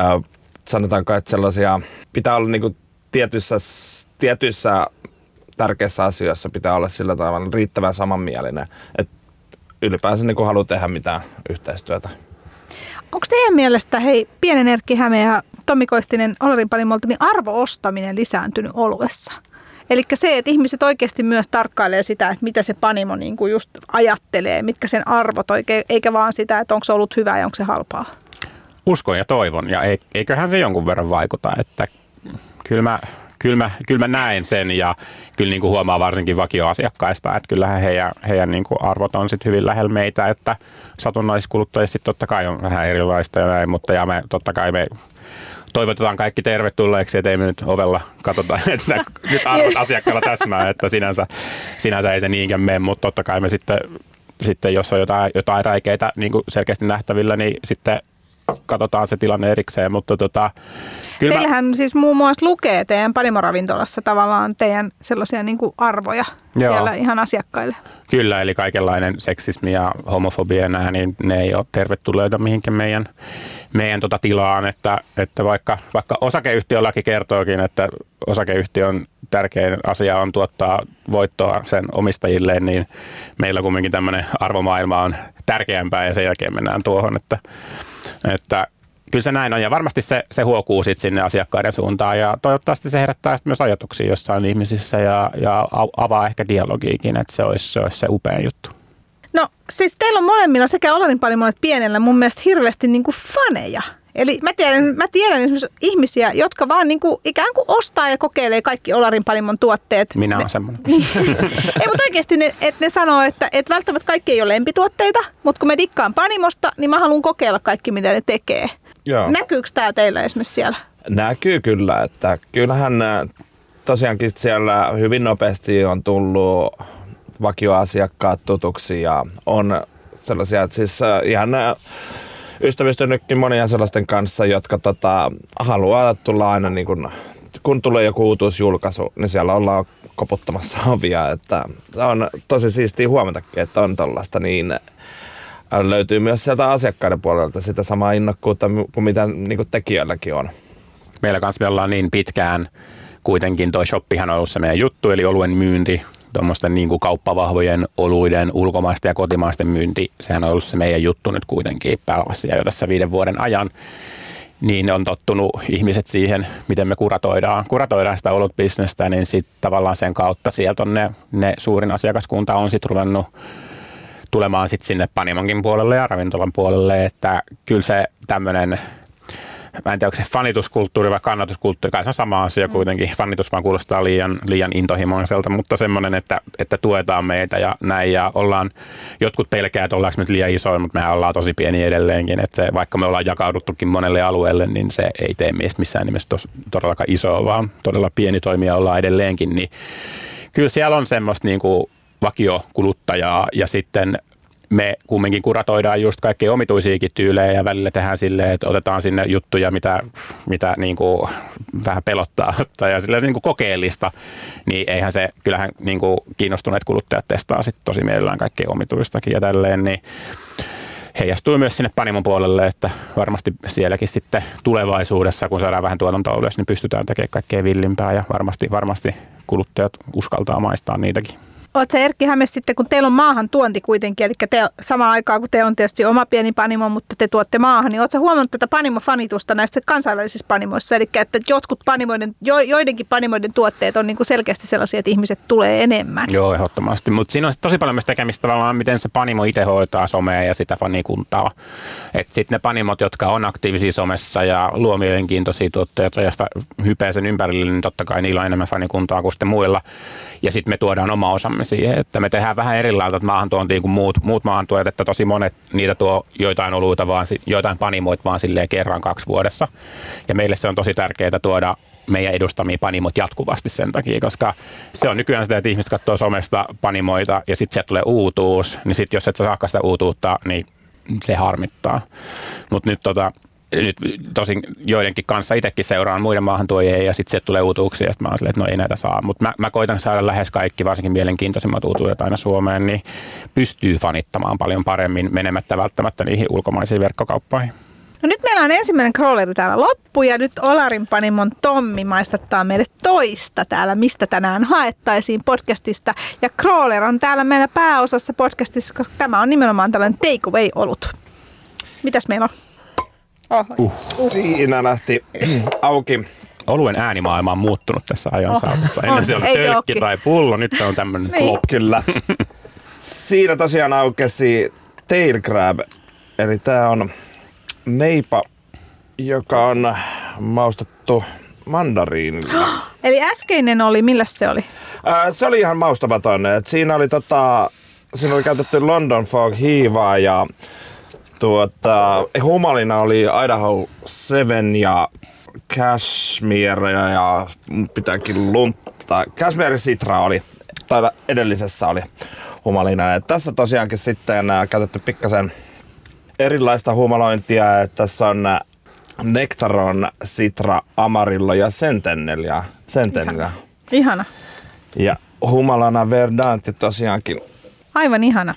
äh, sanotaanko, että sellaisia pitää olla niin kuin tietyissä, tietyissä tärkeissä asioissa pitää olla sillä tavalla riittävän samanmielinen, että ylipäänsä niin kuin haluaa tehdä mitään yhteistyötä. Onko teidän mielestä, hei, pienen Erkki Häme ja Tommi Koistinen Olarin panimolta, niin arvoostaminen lisääntynyt oluessa? Eli se, että ihmiset oikeasti myös tarkkailee sitä, että mitä se panimo niin kuin just ajattelee, mitkä sen arvot oikein, eikä vaan sitä, että onko se ollut hyvää ja onko se halpaa. Uskon ja toivon, ja eiköhän se jonkun verran vaikuta, että kyllä mä, kyllä mä, kyllä mä näen sen, ja kyllä niin kuin huomaa varsinkin vakioasiakkaista, että kyllähän heidän, heidän niin kuin arvot on sit hyvin lähellä meitä, että satunnaiskuluttajissa sitten totta kai on vähän erilaista ja näin, mutta ja me totta kai me toivotetaan kaikki tervetulleeksi, ettei me nyt ovella katsota, että nyt arvot asiakkaalla täsmää, että sinänsä, sinänsä ei se niinkään mene, mutta totta kai me sitten, sitten jos on jotain, jotain räikeitä niin kuin selkeästi nähtävillä, niin sitten katsotaan se tilanne erikseen, mutta tota, kyllä Teillähän mä... siis muun muassa lukee teidän panimoravintolassa tavallaan teidän sellaisia niin kuin arvoja Joo. siellä ihan asiakkaille. Kyllä, eli kaikenlainen seksismi ja homofobia ja nämä, niin ne ei ole tervetulleita mihinkään meidän, meidän tota tilaan, että, että vaikka, vaikka osakeyhtiölaki kertookin, että osakeyhtiön tärkein asia on tuottaa voittoa sen omistajilleen, niin meillä kumminkin tämmöinen arvomaailma on tärkeämpää ja sen jälkeen mennään tuohon, että, että kyllä se näin on ja varmasti se, se huokuu sit sinne asiakkaiden suuntaan ja toivottavasti se herättää myös ajatuksia jossain ihmisissä ja, ja avaa ehkä dialogiikin, että se olisi, se olisi se upea juttu. No siis teillä on molemmilla sekä Olarin paljon että pienellä mun mielestä hirveästi niin kuin faneja. Eli mä tiedän, mä tiedän esimerkiksi ihmisiä, jotka vaan niin kuin ikään kuin ostaa ja kokeilee kaikki Olarin Panimon tuotteet. Minä olen semmoinen. ei, mutta oikeasti ne, että ne sanoo, että, että välttämättä kaikki ei ole lempituotteita, mutta kun me dikkaan Panimosta, niin mä haluan kokeilla kaikki, mitä ne tekee. Joo. Näkyykö tämä teillä esimerkiksi siellä? Näkyy kyllä, että kyllähän äh, tosiaankin siellä hyvin nopeasti on tullut vakioasiakkaat tutuksi ja on sellaisia, että siis ihan ystävystynytkin monia sellaisten kanssa, jotka tota, haluaa tulla aina niin kun, kun tulee joku uutuusjulkaisu, niin siellä ollaan koputtamassa ovia. Että on tosi siistiä huomatakin, että on tällaista niin löytyy myös sieltä asiakkaiden puolelta sitä samaa innokkuutta kuin mitä niin kuin tekijöilläkin on. Meillä kanssa me ollaan niin pitkään kuitenkin toi shoppihan on ollut se meidän juttu, eli oluen myynti, tuommoisten niin kauppavahvojen oluiden ulkomaisten ja kotimaisten myynti, sehän on ollut se meidän juttu nyt kuitenkin pääasia jo tässä viiden vuoden ajan niin on tottunut ihmiset siihen, miten me kuratoidaan, kuratoidaan sitä olutbisnestä, niin sitten tavallaan sen kautta sieltä on ne, ne suurin asiakaskunta on sitten ruvennut tulemaan sitten sinne Panimonkin puolelle ja ravintolan puolelle, että kyllä se tämmöinen mä en tiedä, onko se fanituskulttuuri vai kannatuskulttuuri, kai se on sama asia mm. kuitenkin. Fanitus vaan kuulostaa liian, liian intohimoiselta, mutta semmoinen, että, että tuetaan meitä ja näin ja ollaan, jotkut pelkää, että ollaanko nyt liian isoja, mutta me ollaan tosi pieni edelleenkin, että se, vaikka me ollaan jakauduttukin monelle alueelle, niin se ei tee meistä missään nimessä tos, todellakaan isoa, vaan todella pieni toimija ollaan edelleenkin, niin kyllä siellä on semmoista niin kuin vakiokuluttajaa ja sitten me kumminkin kuratoidaan just kaikkia omituisiakin tyylejä ja välillä tehdään silleen, että otetaan sinne juttuja, mitä, mitä niin kuin vähän pelottaa tai silleen niin kuin kokeellista, niin eihän se, kyllähän niin kuin kiinnostuneet kuluttajat testaa sitten tosi mielellään kaikkea omituistakin ja tälleen, niin heijastuu myös sinne Panimon puolelle, että varmasti sielläkin sitten tulevaisuudessa, kun saadaan vähän tuotantoa ylös, niin pystytään tekemään kaikkea villimpää ja varmasti, varmasti kuluttajat uskaltaa maistaa niitäkin. Oletko Erkki Hämes sitten, kun teillä on maahan tuonti kuitenkin, eli te, samaan aikaan kun teillä on tietysti oma pieni panimo, mutta te tuotte maahan, niin oletko huomannut tätä panimofanitusta näissä kansainvälisissä panimoissa, eli että jotkut panimoiden, jo, joidenkin panimoiden tuotteet on niin kuin selkeästi sellaisia, että ihmiset tulee enemmän? Joo, ehdottomasti, mutta siinä on tosi paljon myös tekemistä tavallaan, miten se panimo itse hoitaa somea ja sitä fanikuntaa. Että sitten ne panimot, jotka on aktiivisia somessa ja luo mielenkiintoisia tuotteita ja sitä hypeä sen ympärille, niin totta kai niillä on enemmän fanikuntaa kuin sitten muilla. Ja sitten me tuodaan oma osamme siihen, että me tehdään vähän erilaista maahantuontia kuin muut, muut maahantuojat, että tosi monet niitä tuo joitain oluita vaan, joitain panimoit vaan silleen kerran kaksi vuodessa. Ja meille se on tosi tärkeää tuoda meidän edustamia panimot jatkuvasti sen takia, koska se on nykyään sitä, että ihmiset katsoo somesta panimoita ja sitten sieltä tulee uutuus, niin sitten jos et sä saakka sitä uutuutta, niin se harmittaa. Mutta nyt tota, nyt tosin joidenkin kanssa itsekin seuraan muiden maahantuojien ja sitten tulee uutuuksia ja sitten mä oon silleen, että no ei näitä saa. Mutta mä, mä koitan saada lähes kaikki, varsinkin mielenkiintoisimmat uutuudet aina Suomeen, niin pystyy fanittamaan paljon paremmin menemättä välttämättä niihin ulkomaisiin verkkokauppoihin. No nyt meillä on ensimmäinen crawleri täällä loppu ja nyt Olarin Panimon Tommi maistattaa meille toista täällä, mistä tänään haettaisiin podcastista. Ja crawler on täällä meillä pääosassa podcastissa, koska tämä on nimenomaan tällainen takeaway-olut. Mitäs meillä on? Oh. Uh. Siinä lähti auki. Oluen äänimaailma on muuttunut tässä ajan oh. saatossa. Ennen On, se oli tölkki tai pullo, nyt se on tämmöinen Niin. klop. Kyllä. Siinä tosiaan aukesi tail crab. Eli tää on neipa, joka on maustettu mandariinilla. Eli äskeinen oli, millä se oli? Ää, se oli ihan maustamaton. Et siinä oli tota, siinä oli käytetty London Fog hiivaa ja tuota, humalina oli Idaho 7 ja Cashmere ja, ja pitääkin luntta. Cashmere Citra oli, tai edellisessä oli humalina. Et tässä tosiaankin sitten ää, käytetty pikkasen erilaista humalointia. Et tässä on ää, Nectaron, Citra, Amarillo ja ja Sentinel. Ihana. Ja humalana Verdanti tosiaankin. Aivan ihana.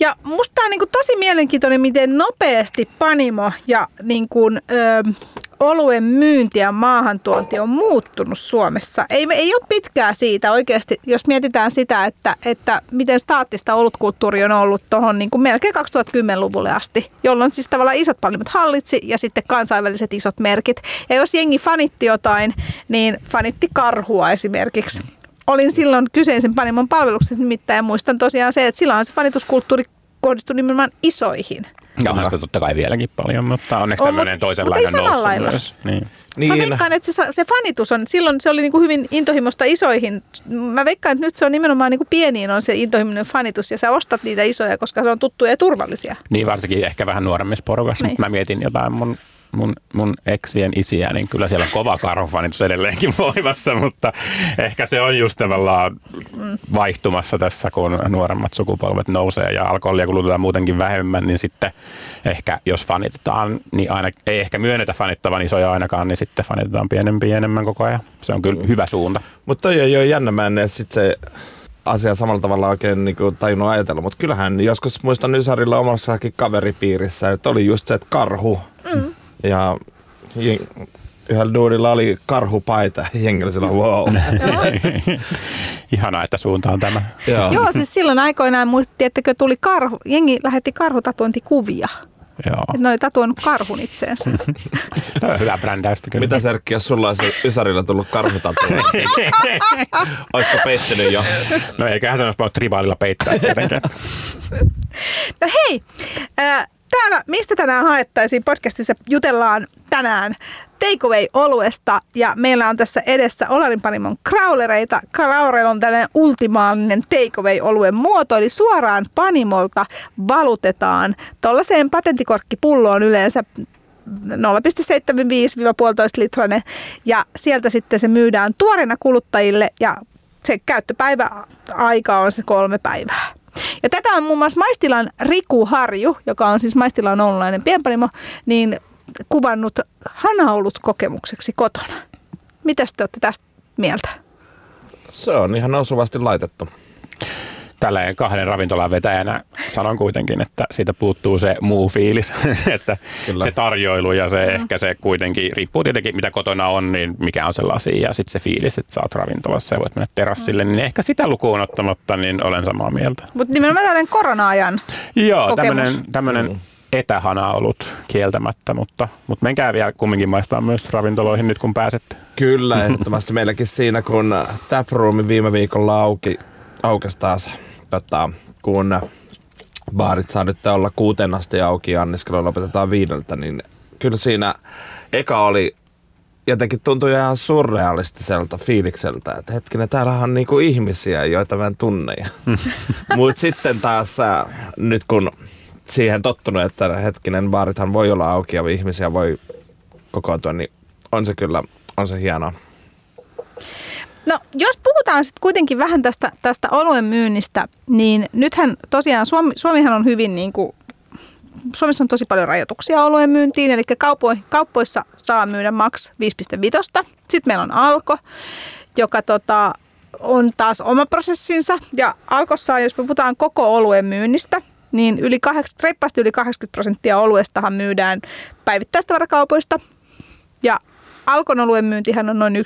Ja musta on niin kuin tosi mielenkiintoinen, miten nopeasti Panimo ja niin kuin, ö, oluen myynti ja maahantuonti on muuttunut Suomessa. Ei, ei ole pitkää siitä oikeasti, jos mietitään sitä, että, että miten staattista olutkulttuuri on ollut tuohon niin melkein 2010-luvulle asti, jolloin siis tavallaan isot panimot hallitsi ja sitten kansainväliset isot merkit. Ja jos jengi fanitti jotain, niin fanitti karhua esimerkiksi olin silloin kyseisen Panimon palveluksessa nimittäin ja muistan tosiaan se, että silloin se fanituskulttuuri kohdistui nimenomaan isoihin. Ja onhan sitä totta kai vieläkin paljon, mutta onneksi On, tämmöinen toisenlainen nousu lailla. myös. Niin. Niin. Mä Niin, veikkaan, että se, se fanitus on, silloin se oli niinku hyvin intohimosta isoihin. Mä veikkaan, että nyt se on nimenomaan niinku pieniin on se intohimoinen fanitus ja sä ostat niitä isoja, koska se on tuttuja ja turvallisia. niin varsinkin ehkä vähän nuoremmissa porukassa, Niin. mutta mä mietin jotain mun, mun, mun eksien isiä, niin kyllä siellä on kova karhufanitus edelleenkin voimassa, mutta ehkä se on just tavallaan vaihtumassa tässä, kun nuoremmat sukupolvet nousee ja alkoholia kulutetaan muutenkin vähemmän, niin sitten ehkä jos fanitetaan, niin aina ei ehkä myönnetä fanittavan isoja ainakaan, niin sitten fanitetaan pienempiä enemmän koko ajan. Se on kyllä hyvä suunta. Mutta toi ei ole jännä, mä en edes sit se asia samalla tavalla oikein niinku tajunnut ajatella. Mutta kyllähän joskus muistan Ysarilla omassakin kaveripiirissä, että oli just se, että karhu. Mm. Ja yhdellä duudilla oli karhupaita ja jengi oli sillä wow. Ihanaa, että suunta on tämä. Joo. Joo, siis silloin aikoinaan muistettiin, että kun tuli karhu, jengi lähetti karhutatuointikuvia. Joo. Että ne oli tatuoinut karhun itseensä. Tämä on hyvä brändäystä kyllä. Mitä Serkki, jos sulla olisi Ysarilla tullut karhutatuointi? Olisiko peittynyt jo? No eiköhän se olisi voinut tribaalilla peittää. No hei, ää, täällä, mistä tänään haettaisiin podcastissa jutellaan tänään takeaway-oluesta ja meillä on tässä edessä Olarin Panimon crawlereita. Crawler on tällainen ultimaalinen takeaway-oluen muoto, eli suoraan Panimolta valutetaan tuollaiseen patenttikorkkipulloon yleensä 0,75-1,5 litrainen ja sieltä sitten se myydään tuoreena kuluttajille ja se käyttöpäiväaika on se kolme päivää. Ja tätä on muun muassa Maistilan Riku Harju, joka on siis Maistilan oululainen pienpanimo, niin kuvannut hanaulut kokemukseksi kotona. Mitäs te olette tästä mieltä? Se on ihan osuvasti laitettu. Tälleen kahden ravintolan vetäjänä sanon kuitenkin, että siitä puuttuu se muu fiilis, että Kyllä. se tarjoilu ja se ehkä se kuitenkin, riippuu tietenkin mitä kotona on, niin mikä on sellaisia ja sitten se fiilis, että sä oot ravintolassa ja voit mennä terassille, niin ehkä sitä lukuun ottamatta, niin olen samaa mieltä. Mutta nimenomaan tällainen korona-ajan. Joo, tämmöinen, tämmöinen etähana ollut kieltämättä, mutta, mutta menkää vielä kumminkin maistaa myös ravintoloihin nyt kun pääsette. Kyllä, ehdottomasti meilläkin siinä, kun Taproomi viime viikolla auki, aukesi taas, tota, kun baarit saa nyt olla kuuteen asti auki ja anniskelu lopetetaan viideltä, niin kyllä siinä eka oli jotenkin tuntui ihan surrealistiselta fiilikseltä, että hetkinen, täällähän on niinku ihmisiä, joita mä en tunne. Mutta sitten taas äh, nyt kun siihen tottunut, että hetkinen, baarithan voi olla auki ja ihmisiä voi kokoontua, niin on se kyllä, on se hienoa. No, jos puhutaan sitten kuitenkin vähän tästä, tästä oluen myynnistä, niin nythän tosiaan Suomi, Suomihan on hyvin niin kuin, Suomessa on tosi paljon rajoituksia oluen myyntiin, eli kaupo, kauppoissa saa myydä maks 5,5. Sitten meillä on Alko, joka tota, on taas oma prosessinsa. Ja Alkossa, jos puhutaan koko oluen myynnistä, niin yli 80, reippaasti yli 80 prosenttia oluestahan myydään päivittäistavarakaupoista. Ja Alkon oluen myyntihän on noin 1,6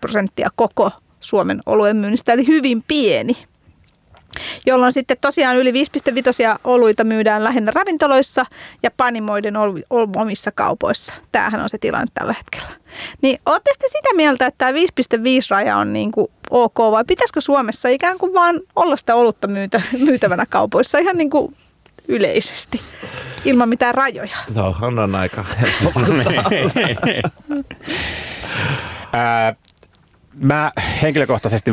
prosenttia koko Suomen oluen myynnistä, eli hyvin pieni. jolloin sitten tosiaan yli 5,5 oluita myydään lähinnä ravintoloissa ja panimoiden omissa kaupoissa. Tämähän on se tilanne tällä hetkellä. Niin ootte sitä mieltä, että tämä 5,5 raja on niin kuin ok vai pitäisikö Suomessa ikään kuin vaan olla sitä olutta myytä, myytävänä kaupoissa ihan niin kuin yleisesti, ilman mitään rajoja? Tuohon on aika helppo Mä henkilökohtaisesti,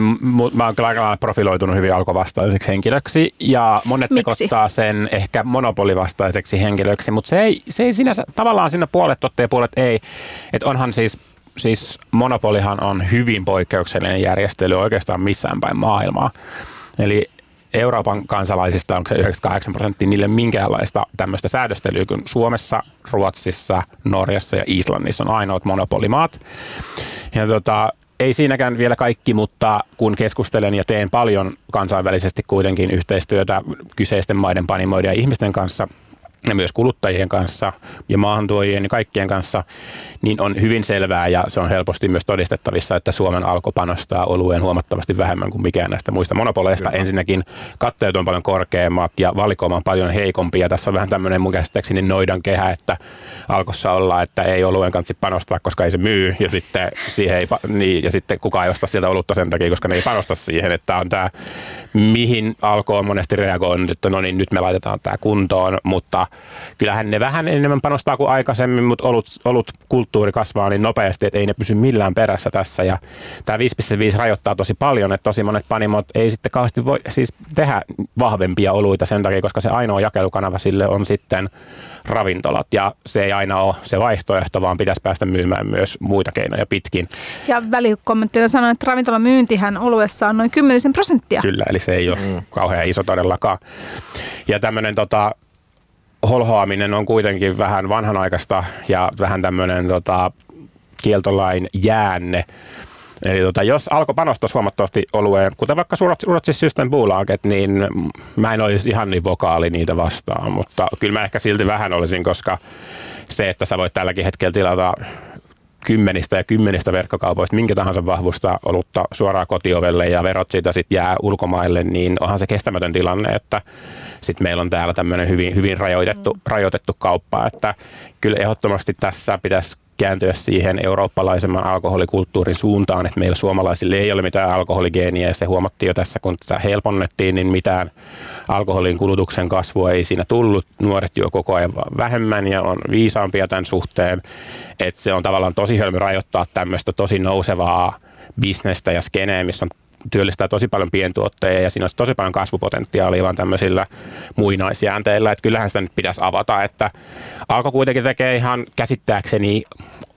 mä oon aika profiloitunut hyvin alkovastaiseksi henkilöksi ja monet Miksi? sekoittaa sen ehkä monopolivastaiseksi henkilöksi, mutta se ei, se ei sinänsä, tavallaan siinä puolet totta ja puolet ei. Että onhan siis, siis monopolihan on hyvin poikkeuksellinen järjestely oikeastaan missään päin maailmaa. Eli Euroopan kansalaisista onko se 98 prosenttia niille minkäänlaista tämmöistä säädöstelyä kuin Suomessa, Ruotsissa, Norjassa ja Islannissa on ainoat monopolimaat. Ja tota, ei siinäkään vielä kaikki, mutta kun keskustelen ja teen paljon kansainvälisesti kuitenkin yhteistyötä kyseisten maiden panimoiden ja ihmisten kanssa – ja myös kuluttajien kanssa ja maahantuojien ja kaikkien kanssa, niin on hyvin selvää ja se on helposti myös todistettavissa, että Suomen alko panostaa olueen huomattavasti vähemmän kuin mikään näistä muista monopoleista. Kyllä. Ensinnäkin katteet on paljon korkeammat ja valikoima on paljon heikompi ja tässä on vähän tämmöinen mun käsittääkseni noidan kehä, että alkossa ollaan, että ei oluen kanssa panostaa, koska ei se myy ja sitten, siihen ei, niin, ja sitten kukaan ei osta sieltä olutta sen takia, koska ne ei panosta siihen, että on tämä, mihin alko on monesti reagoinut, että no niin, nyt me laitetaan tämä kuntoon, mutta kyllähän ne vähän enemmän panostaa kuin aikaisemmin, mutta olut, olut kulttuuri kasvaa niin nopeasti, että ei ne pysy millään perässä tässä. Ja tämä 5.5 rajoittaa tosi paljon, että tosi monet panimot ei sitten kauheasti voi siis tehdä vahvempia oluita sen takia, koska se ainoa jakelukanava sille on sitten ravintolat ja se ei aina ole se vaihtoehto, vaan pitäisi päästä myymään myös muita keinoja pitkin. Ja välikommenttina sanoin, että ravintolan myyntihän oluessa on noin 10 prosenttia. Kyllä, eli se ei ole mm. kauhean iso todellakaan. Ja tämmöinen tota, holhoaminen on kuitenkin vähän vanhanaikaista ja vähän tämmöinen tota, kieltolain jäänne. Eli tota, jos alkoi panostaa huomattavasti olueen, kuten vaikka Ruotsin Systembolaget, niin mä en olisi ihan niin vokaali niitä vastaan, mutta kyllä mä ehkä silti vähän olisin, koska se, että sä voit tälläkin hetkellä tilata kymmenistä ja kymmenistä verkkokaupoista minkä tahansa vahvusta olutta suoraan kotiovelle ja verot siitä sitten jää ulkomaille, niin onhan se kestämätön tilanne, että sitten meillä on täällä tämmöinen hyvin, hyvin rajoitettu, rajoitettu kauppa, että kyllä ehdottomasti tässä pitäisi kääntyä siihen eurooppalaisemman alkoholikulttuurin suuntaan, että meillä suomalaisille ei ole mitään alkoholigeeniä ja se huomattiin jo tässä, kun tätä helponnettiin, niin mitään alkoholin kulutuksen kasvua ei siinä tullut. Nuoret juo koko ajan vähemmän ja on viisaampia tämän suhteen, että se on tavallaan tosi hölmö rajoittaa tämmöistä tosi nousevaa bisnestä ja skeneä, missä on työllistää tosi paljon pientuotteja ja siinä olisi tosi paljon kasvupotentiaalia vaan tämmöisillä muinaisjäänteillä, että kyllähän sitä nyt pitäisi avata, että Alko kuitenkin tekee ihan käsittääkseni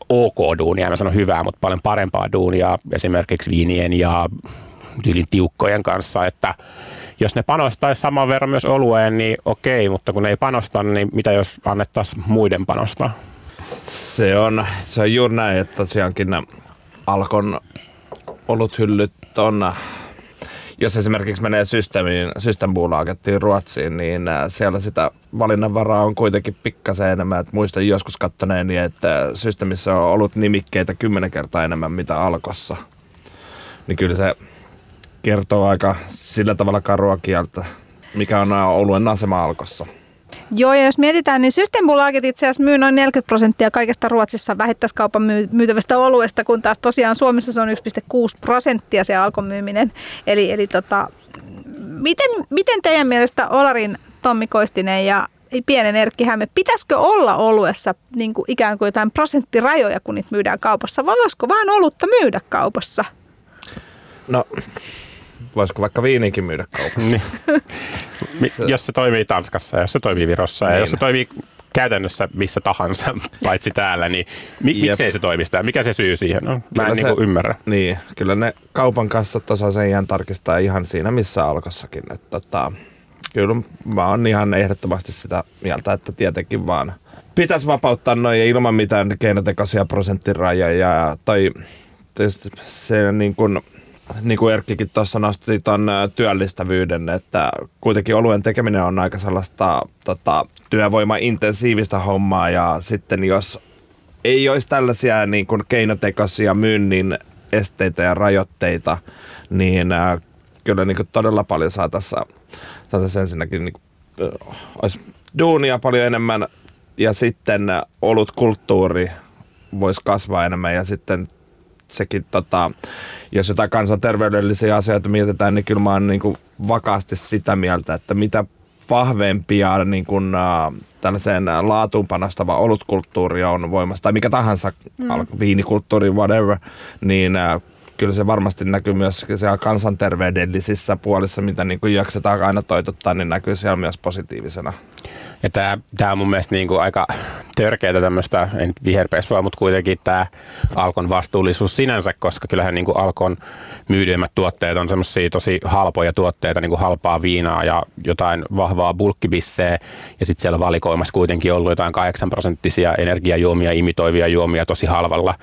ok duunia, mä sanon hyvää, mutta paljon parempaa duunia esimerkiksi viinien ja tyylin tiukkojen kanssa, että jos ne panostaisi saman verran myös olueen, niin okei, mutta kun ne ei panosta, niin mitä jos annettaisiin muiden panostaa? Se on, se on juuri näin, että tosiaankin Alkon oluthyllyt on, jos esimerkiksi menee systeemiin, Systembolagettiin Ruotsiin, niin äh, siellä sitä valinnanvaraa on kuitenkin pikkasen enemmän. Et muistan joskus kattoneeni, että systeemissä on ollut nimikkeitä kymmenen kertaa enemmän mitä alkossa. Niin kyllä se kertoo aika sillä tavalla karua kieltä, mikä on oluen asema alkossa. Joo, ja jos mietitään, niin Systembolaget itse asiassa myy noin 40 prosenttia kaikesta Ruotsissa vähittäiskaupan myytävästä oluesta, kun taas tosiaan Suomessa se on 1,6 prosenttia se alkomyyminen. Eli, eli tota, miten, miten teidän mielestä Olarin Tommi Koistinen ja pienen Erkki Häme, pitäisikö olla oluessa niin kuin ikään kuin jotain prosenttirajoja, kun niitä myydään kaupassa, vai voisiko vaan olutta myydä kaupassa? No, voisiko vaikka viinikin myydä kaupassa? Niin. jos se toimii Tanskassa, jos se toimii Virossa niin. ja jos se toimii käytännössä missä tahansa, paitsi täällä, niin mi- miksei se toimi sitä? Mikä se syy siihen on? Mä en se, niin ymmärrä. Niin, kyllä ne kaupan kassat osaa sen ihan tarkistaa ihan siinä missä alkossakin. Että tota, kyllä mä oon ihan ehdottomasti sitä mieltä, että tietenkin vaan pitäisi vapauttaa noin ilman mitään keinotekoisia prosenttirajoja. Tai se niin kuin, niin kuin Erkkikin tuossa nosti tuon työllistävyyden, että kuitenkin oluen tekeminen on aika sellaista tota, työvoimaintensiivistä hommaa ja sitten jos ei olisi tällaisia niin kuin keinotekoisia myynnin esteitä ja rajoitteita, niin äh, kyllä niin kuin todella paljon saa tässä saataisiin ensinnäkin niin, olisi duunia paljon enemmän ja sitten olutkulttuuri voisi kasvaa enemmän ja sitten sekin, tota, jos jotain kansanterveydellisiä asioita mietitään, niin kyllä mä oon niin kuin vakaasti sitä mieltä, että mitä vahvempia niin kuin, äh, tällaiseen laatuun panostava olutkulttuuri on voimassa, tai mikä tahansa mm. viinikulttuuri, whatever, niin äh, kyllä se varmasti näkyy myös siellä kansanterveydellisissä puolissa, mitä niin kuin jaksetaan aina toitottaa, niin näkyy siellä myös positiivisena. Ja tämä, tämä on mun mielestä niin kuin aika törkeää tämmöistä, en viherpesua, mutta kuitenkin tämä Alkon vastuullisuus sinänsä, koska kyllähän niin kuin Alkon myydyimmät tuotteet on semmoisia tosi halpoja tuotteita, niin kuin halpaa viinaa ja jotain vahvaa bulkkibisseä. Ja sitten siellä valikoimassa kuitenkin ollut jotain 8 prosenttisia energiajuomia, imitoivia juomia tosi halvalla.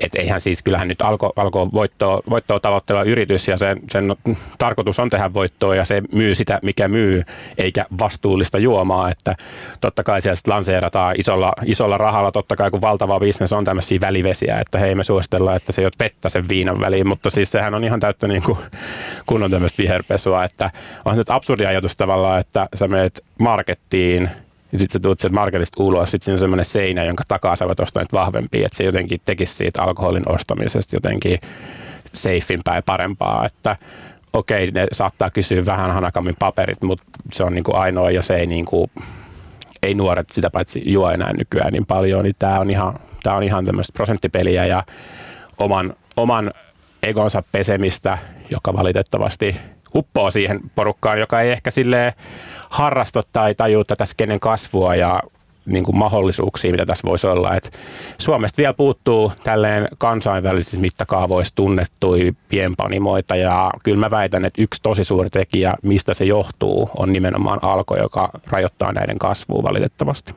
Et eihän siis, kyllähän nyt alko, alko voittoa, voittoa tavoitteleva yritys ja sen, sen tarkoitus on tehdä voittoa ja se myy sitä, mikä myy, eikä vastuullista juomaa. Että totta kai siellä lanseerataan isolla, isolla rahalla, totta kai kun valtava bisnes on tämmöisiä välivesiä, että hei me suositellaan, että se ei ole pettä sen viinan väliin, mutta siis sehän on ihan täyttä niin kuin, kunnon tämmöistä viherpesua, että on se absurdi ajatus tavallaan, että sä meet markettiin ja sitten sä tulet sieltä marketista ulos, sitten siinä on semmoinen seinä, jonka takaa sä voit ostaa nyt vahvempia, että se jotenkin tekisi siitä alkoholin ostamisesta jotenkin safeimpää ja parempaa, että okei, ne saattaa kysyä vähän hanakammin paperit, mutta se on niin kuin ainoa ja se ei niin kuin, ei nuoret sitä paitsi juo enää nykyään niin paljon, niin tämä on ihan, tää on ihan tämmöistä prosenttipeliä ja oman, oman egonsa pesemistä, joka valitettavasti uppoo siihen porukkaan, joka ei ehkä sille harrasta tai tajua tätä skenen kasvua ja niin kuin mahdollisuuksia, mitä tässä voisi olla. Et Suomesta vielä puuttuu tälleen kansainvälisissä mittakaavoissa tunnettui pienpanimoita ja kyllä mä väitän, että yksi tosi suuri tekijä, mistä se johtuu, on nimenomaan alko, joka rajoittaa näiden kasvua valitettavasti.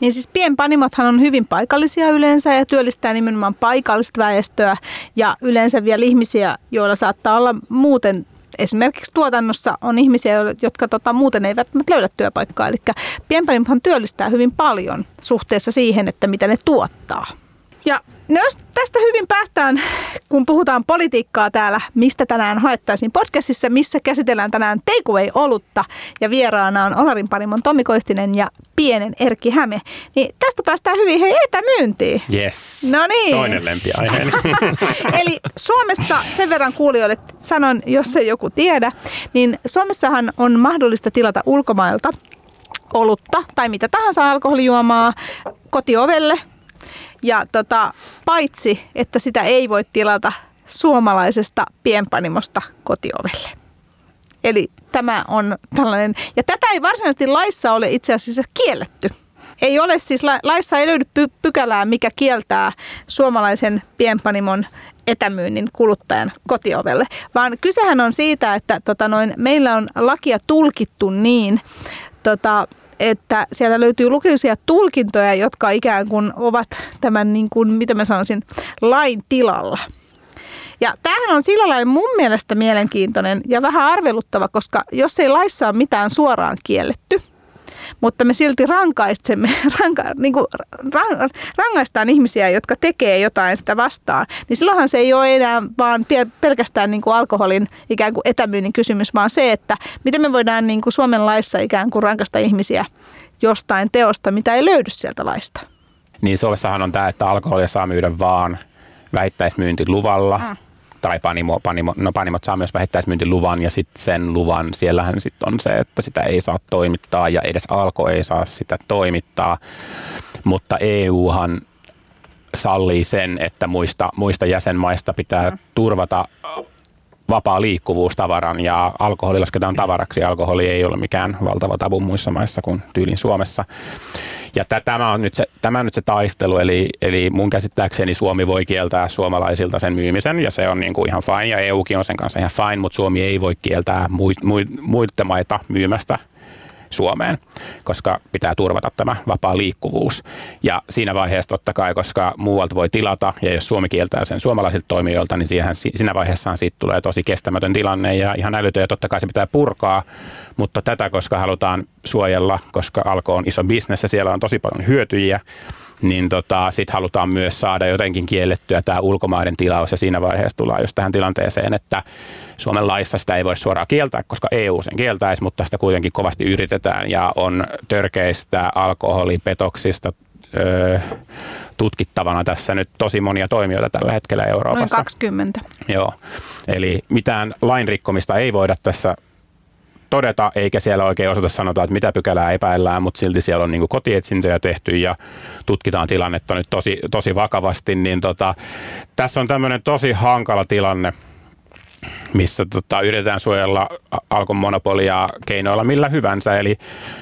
Niin siis pienpanimothan on hyvin paikallisia yleensä ja työllistää nimenomaan paikallista väestöä ja yleensä vielä ihmisiä, joilla saattaa olla muuten esimerkiksi tuotannossa on ihmisiä, jotka tota, muuten eivät löydä työpaikkaa. Eli pienpanimothan työllistää hyvin paljon suhteessa siihen, että mitä ne tuottaa. Ja jos tästä hyvin päästään, kun puhutaan politiikkaa täällä, mistä tänään haettaisiin podcastissa, missä käsitellään tänään takeaway-olutta ja vieraana on Olarin Parimon Tommi Koistinen ja pienen Erkki Häme, niin tästä päästään hyvin hei etämyyntiin. Yes. No niin. Toinen lempiaiheeni. Eli Suomessa, sen verran kuulijoille sanon, jos ei joku tiedä, niin Suomessahan on mahdollista tilata ulkomailta olutta tai mitä tahansa alkoholijuomaa kotiovelle ja tota, paitsi, että sitä ei voi tilata suomalaisesta pienpanimosta kotiovelle. Eli tämä on tällainen, ja tätä ei varsinaisesti laissa ole itse asiassa kielletty. Ei ole siis, laissa ei löydy py- pykälää, mikä kieltää suomalaisen pienpanimon etämyynnin kuluttajan kotiovelle, vaan kysehän on siitä, että tota noin, meillä on lakia tulkittu niin, tota, että siellä löytyy lukuisia tulkintoja, jotka ikään kuin ovat tämän, niin kuin, mitä mä sanoisin, lain tilalla. Ja tämähän on sillä lailla mun mielestä mielenkiintoinen ja vähän arveluttava, koska jos ei laissa ole mitään suoraan kielletty – mutta me silti rankaisemme, ranka, niin kuin, rang, rangaistaan ihmisiä, jotka tekee jotain sitä vastaan, niin silloinhan se ei ole enää vaan pelkästään niin kuin alkoholin ikään kuin etämyynnin kysymys, vaan se, että miten me voidaan niin kuin Suomen laissa ikään kuin rankaista ihmisiä jostain teosta, mitä ei löydy sieltä laista. Niin Suomessahan on tämä, että alkoholia saa myydä vaan vähittäismyyntiluvalla. Mm tai panimo, panimo, no panimot saa myös vähittäismyyntiluvan ja sitten sen luvan, siellähän sitten on se, että sitä ei saa toimittaa ja edes alko ei saa sitä toimittaa, mutta EUhan sallii sen, että muista, muista jäsenmaista pitää turvata vapaa liikkuvuus tavaran ja alkoholi lasketaan tavaraksi. Alkoholi ei ole mikään valtava tabu muissa maissa kuin tyylin Suomessa. Ja tämä on nyt se, tämä on nyt se taistelu, eli, eli mun käsittääkseni Suomi voi kieltää suomalaisilta sen myymisen, ja se on niin kuin ihan fine, ja EUkin on sen kanssa ihan fine, mutta Suomi ei voi kieltää muita maita myymästä Suomeen, koska pitää turvata tämä vapaa liikkuvuus. Ja siinä vaiheessa totta kai, koska muualta voi tilata, ja jos Suomi kieltää sen suomalaisilta toimijoilta, niin siihen, siinä vaiheessa siitä tulee tosi kestämätön tilanne ja ihan älytön, ja totta kai se pitää purkaa, mutta tätä, koska halutaan suojella, koska alko on iso bisnes ja siellä on tosi paljon hyötyjiä, niin tota, sitten halutaan myös saada jotenkin kiellettyä tämä ulkomaiden tilaus ja siinä vaiheessa tullaan just tähän tilanteeseen, että Suomen laissa sitä ei voi suoraan kieltää, koska EU sen kieltäisi, mutta sitä kuitenkin kovasti yritetään ja on törkeistä alkoholipetoksista öö, tutkittavana tässä nyt tosi monia toimijoita tällä hetkellä Euroopassa. Noin 20. Joo, eli mitään lainrikkomista ei voida tässä todeta, eikä siellä oikein osata sanota, että mitä pykälää epäillään, mutta silti siellä on niin kotietsintöjä tehty ja tutkitaan tilannetta nyt tosi, tosi vakavasti, niin tota, tässä on tämmöinen tosi hankala tilanne, missä tota, yritetään suojella alkon monopolia keinoilla millä hyvänsä. Eli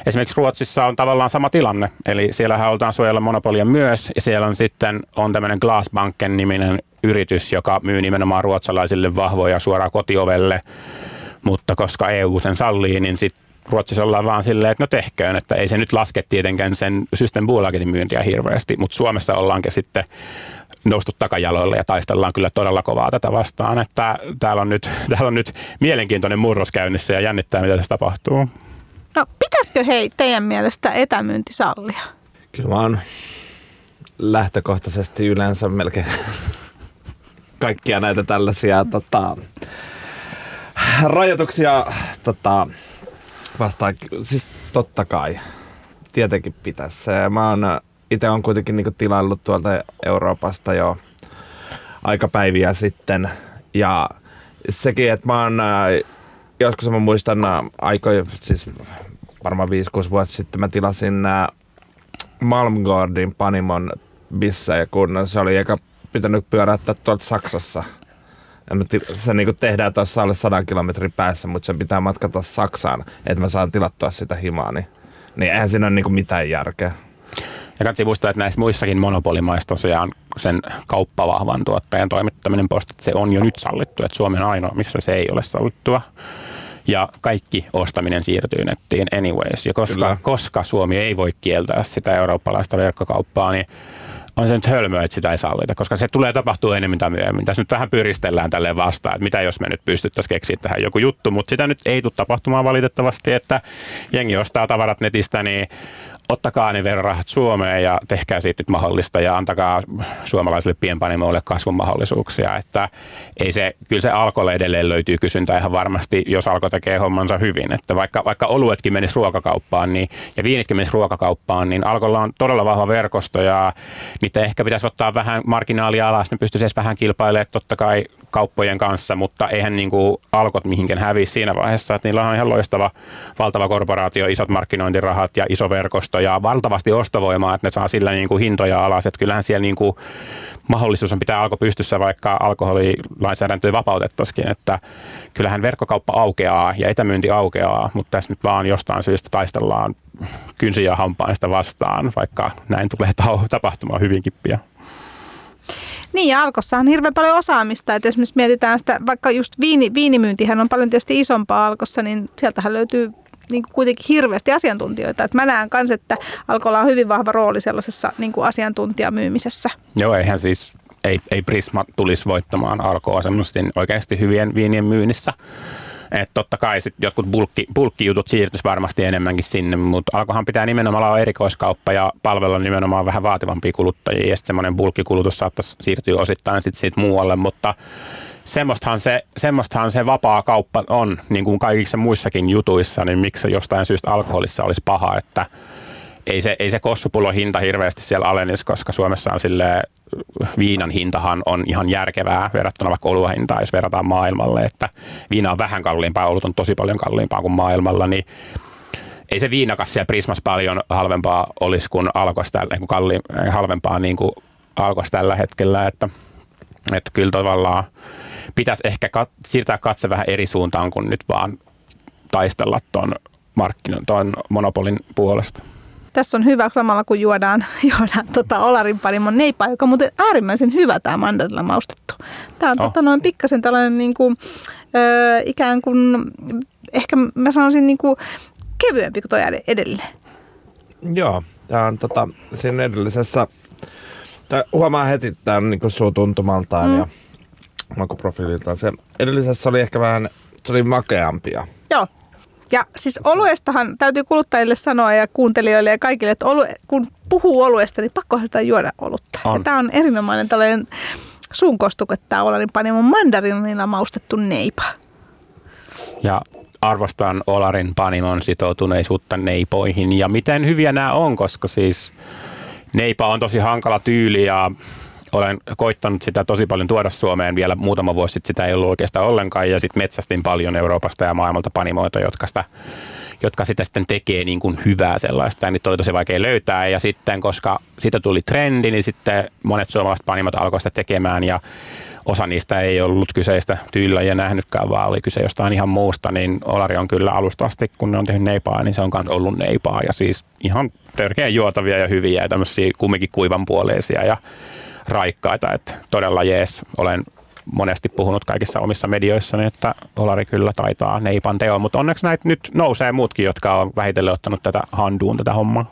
esimerkiksi Ruotsissa on tavallaan sama tilanne, eli siellä halutaan suojella monopolia myös, ja siellä on sitten on tämmöinen Glassbanken niminen yritys, joka myy nimenomaan ruotsalaisille vahvoja suoraan kotiovelle mutta koska EU sen sallii, niin sitten Ruotsissa ollaan vaan silleen, että no tehköön, että ei se nyt laske tietenkään sen Systembolagetin myyntiä hirveästi, mutta Suomessa ollaankin sitten noustu takajaloille ja taistellaan kyllä todella kovaa tätä vastaan, että täällä on nyt, täällä on nyt mielenkiintoinen murros käynnissä ja jännittää, mitä tässä tapahtuu. No pitäisikö hei teidän mielestä etämyynti sallia? Kyllä mä oon lähtökohtaisesti yleensä melkein kaikkia näitä tällaisia tota, rajoituksia tota, vastaan, siis totta kai, tietenkin pitäisi. Mä oon, itse on kuitenkin niinku tilaillut tuolta Euroopasta jo aika päiviä sitten ja sekin, että mä oon, joskus mä muistan aikoja, siis varmaan 5-6 vuotta sitten mä tilasin Malmgordin Panimon bissejä, kun se oli eka pitänyt pyöräyttää tuolta Saksassa – se niin tehdään tuossa alle sadan kilometrin päässä, mutta sen pitää matkata Saksaan, että mä saan tilattua sitä himaa, niin, niin eihän siinä ole niin mitään järkeä. Ja katsi muistaa, että näissä muissakin monopolimaissa tosiaan sen kauppavahvan tuottajan toimittaminen postit, se on jo nyt sallittu, että Suomi on ainoa, missä se ei ole sallittua. Ja kaikki ostaminen siirtyy nettiin anyways. Ja koska, koska Suomi ei voi kieltää sitä eurooppalaista verkkokauppaa, niin on se nyt hölmöä, että sitä ei sallita, koska se tulee tapahtua enemmän tai myöhemmin. Tässä nyt vähän pyristellään tälle vastaan, että mitä jos me nyt pystyttäisiin keksiä tähän joku juttu, mutta sitä nyt ei tule tapahtumaan valitettavasti, että jengi ostaa tavarat netistä, niin ottakaa ne verorahat Suomeen ja tehkää siitä nyt mahdollista ja antakaa suomalaisille pienpanimoille kasvun mahdollisuuksia. Että ei se, kyllä se alkolle edelleen löytyy kysyntä ihan varmasti, jos alko tekee hommansa hyvin. Että vaikka, vaikka oluetkin menisi ruokakauppaan niin, ja viinitkin menisi ruokakauppaan, niin alkolla on todella vahva verkosto ja niitä ehkä pitäisi ottaa vähän marginaalia alas, ne pystyisi edes vähän kilpailemaan totta kai kauppojen kanssa, mutta eihän niin kuin alkot mihinkään häviä siinä vaiheessa, että niillä on ihan loistava valtava korporaatio, isot markkinointirahat ja iso verkosto ja valtavasti ostovoimaa, että ne saa sillä niin kuin hintoja alas, että kyllähän siellä niin kuin mahdollisuus on pitää alko pystyssä, vaikka alkoholilainsäädäntöä vapautettaisikin, että kyllähän verkkokauppa aukeaa ja etämyynti aukeaa, mutta tässä nyt vaan jostain syystä taistellaan kynsiä hampaista vastaan, vaikka näin tulee tapahtumaan hyvinkin pian. Niin ja Alkossa on hirveän paljon osaamista, että esimerkiksi mietitään sitä, vaikka just viini, viinimyyntihän on paljon tietysti isompaa Alkossa, niin sieltähän löytyy niin kuin kuitenkin hirveästi asiantuntijoita. Et mä näen myös, että Alkolla on hyvin vahva rooli sellaisessa niin kuin asiantuntijamyymisessä. Joo, eihän siis ei, ei Prisma tulisi voittamaan Alkoa semmoisesti oikeasti hyvien viinien myynnissä. Että totta kai sit jotkut bulkki, bulkkijutut siirtyisi varmasti enemmänkin sinne, mutta alkohan pitää nimenomaan olla erikoiskauppa ja palvella nimenomaan vähän vaativampia kuluttajia. Ja sitten semmoinen bulkkikulutus saattaisi siirtyä osittain sit siitä muualle, mutta semmoistahan se, semmoistahan se vapaa kauppa on, niin kuin kaikissa muissakin jutuissa, niin miksi jostain syystä alkoholissa olisi paha, että ei se, ei se kossupullon hinta hirveästi siellä alenisi, koska Suomessa on sille viinan hintahan on ihan järkevää verrattuna vaikka oluen hintaan, jos verrataan maailmalle, että viina on vähän kalliimpaa, olut on tosi paljon kalliimpaa kuin maailmalla, niin ei se viinakas siellä Prismas paljon halvempaa olisi kuin alkos tällä, kuin kalli, halvempaa niin kuin alkos tällä hetkellä, että, että kyllä tavallaan pitäisi ehkä kat, siirtää katse vähän eri suuntaan kuin nyt vaan taistella tuon markkinan, tuon monopolin puolesta. Tässä on hyvä samalla, kun juodaan, juodaan tota Olarin panimon neipaa, joka on muuten äärimmäisen hyvä tämä mandarilla maustettu. Tämä on oh. tota, noin pikkasen tällainen niin kuin, ö, ikään kuin, ehkä mä sanoisin niin kuin, kevyempi kuin tuo edellinen. Joo, tämä on tota, siinä edellisessä, tää, huomaa heti tämän niin suutuntumaltaan mm. ja makuprofiililtaan. Se edellisessä oli ehkä vähän, se oli makeampia. Ja siis oluestahan täytyy kuluttajille sanoa ja kuuntelijoille ja kaikille, että olu, kun puhuu oluesta, niin pakkohan sitä juoda olutta. On. Ja tämä on erinomainen tällainen suun kostuke, tämä Olarin panimon mandarinilla maustettu neipa. Ja arvostan Olarin panimon sitoutuneisuutta neipoihin. Ja miten hyviä nämä on, koska siis neipa on tosi hankala tyyli ja olen koittanut sitä tosi paljon tuoda Suomeen. Vielä muutama vuosi sitten. Sitä ei ollut oikeastaan ollenkaan. Ja sitten metsästin paljon Euroopasta ja maailmalta panimoita, jotka sitä jotka sitä sitten tekee niin kuin hyvää sellaista, ja niitä oli tosi vaikea löytää, ja sitten koska siitä tuli trendi, niin sitten monet suomalaiset panimot alkoivat sitä tekemään, ja osa niistä ei ollut kyseistä tyylillä ja nähnytkään, vaan oli kyse jostain ihan muusta, niin Olari on kyllä alusta asti, kun ne on tehnyt neipaa, niin se on myös ollut neipaa, ja siis ihan törkeä juotavia ja hyviä, ja tämmöisiä kumminkin kuivanpuoleisia ja raikkaita, että todella jees. Olen monesti puhunut kaikissa omissa medioissani, että Olari kyllä taitaa neipan teon, mutta onneksi näitä nyt nousee muutkin, jotka on vähitellen ottanut tätä handuun tätä hommaa.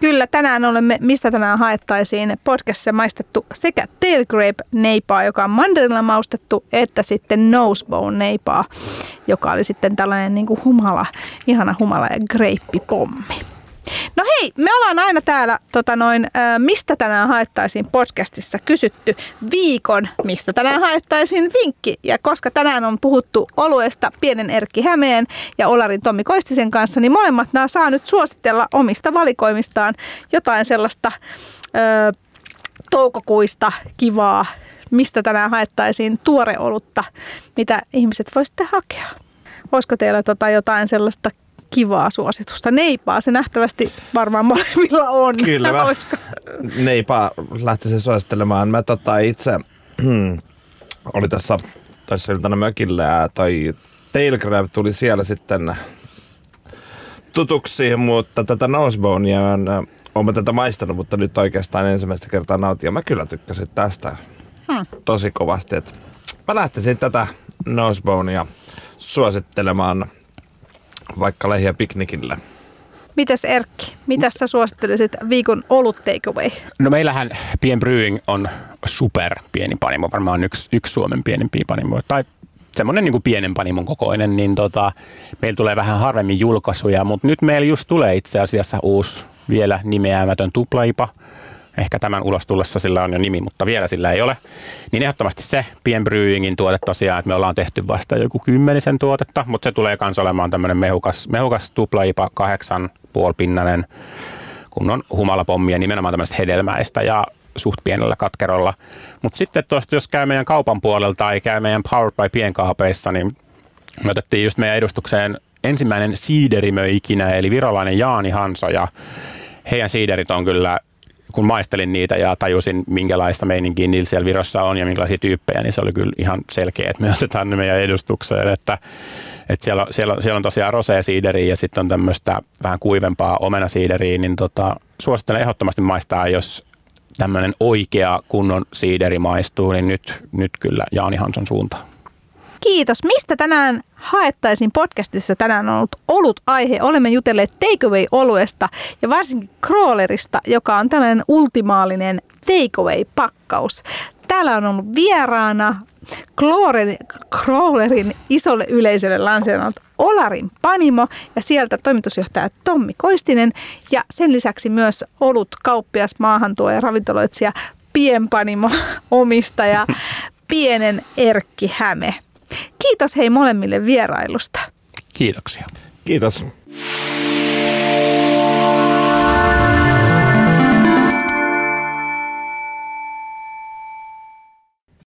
Kyllä, tänään olemme, mistä tänään haettaisiin podcastissa maistettu sekä tail grape neipaa, joka on mandarilla maustettu, että sitten nosebone neipaa, joka oli sitten tällainen niin kuin humala, ihana humala ja greippipommi. No hei, me ollaan aina täällä, tota noin, äh, mistä tänään haettaisiin podcastissa kysytty viikon, mistä tänään haettaisiin vinkki. Ja koska tänään on puhuttu oluesta pienen Erkki Hämeen ja Olarin Tommi Koistisen kanssa, niin molemmat nämä saa nyt suositella omista valikoimistaan jotain sellaista äh, toukokuista kivaa, mistä tänään haettaisiin tuoreolutta, mitä ihmiset voisitte hakea. Olisiko teillä tota jotain sellaista kivaa suositusta. Neipaa se nähtävästi varmaan molemmilla on. Kyllä mä neipaa lähtisin suosittelemaan. Mä tota itse oli tässä toissa iltana mökillä ja toi Tailgrab tuli siellä sitten tutuksi, mutta tätä Nosebonea on, olen tätä maistanut, mutta nyt oikeastaan ensimmäistä kertaa nautin ja mä kyllä tykkäsin tästä hmm. tosi kovasti. Et mä lähtisin tätä Nosebonea suosittelemaan vaikka lehiä piknikille. Mitäs Erkki, mitä sä suosittelisit viikon olut takeaway? No meillähän Pien Brewing on super pieni panimo, varmaan yksi, yksi Suomen pienimpiä panimoja. Tai semmoinen niin pienen panimon kokoinen, niin tota, meillä tulee vähän harvemmin julkaisuja, mutta nyt meillä just tulee itse asiassa uusi vielä nimeämätön tuplaipa – ehkä tämän ulos tullessa sillä on jo nimi, mutta vielä sillä ei ole, niin ehdottomasti se Pien Brewingin tuote tosiaan, että me ollaan tehty vasta joku kymmenisen tuotetta, mutta se tulee kans olemaan tämmöinen mehukas, mehukas tuplaipa kahdeksan puolipinnanen, kun on humalapommi nimenomaan tämmöistä hedelmäistä ja suht pienellä katkerolla. Mutta sitten tuosta, jos käy meidän kaupan puolelta tai käy meidän Power by pienkaapeissa, niin me otettiin just meidän edustukseen ensimmäinen siiderimö ikinä, eli virolainen Jaani Hanso, ja heidän siiderit on kyllä kun maistelin niitä ja tajusin, minkälaista meininkiä niillä siellä Virossa on ja minkälaisia tyyppejä, niin se oli kyllä ihan selkeä, että me otetaan ne meidän edustukseen. Että, että siellä, siellä, siellä on tosiaan rosé ja sitten on tämmöistä vähän kuivempaa omenasiideriä, niin tota, suosittelen ehdottomasti maistaa, jos tämmöinen oikea kunnon siideri maistuu, niin nyt, nyt kyllä Jaani Hanson suuntaan. Kiitos. Mistä tänään haettaisiin podcastissa? Tänään on ollut olut aihe. Olemme jutelleet takeaway-oluesta ja varsinkin crawlerista, joka on tällainen ultimaalinen takeaway-pakkaus. Täällä on ollut vieraana Crawlerin, Crawlerin isolle yleisölle lanseerannut Olarin Panimo ja sieltä toimitusjohtaja Tommi Koistinen ja sen lisäksi myös olut kauppias maahantuo ja ravintoloitsija Pienpanimo omistaja Pienen Erkki Häme. Kiitos hei molemmille vierailusta. Kiitoksia. Kiitos.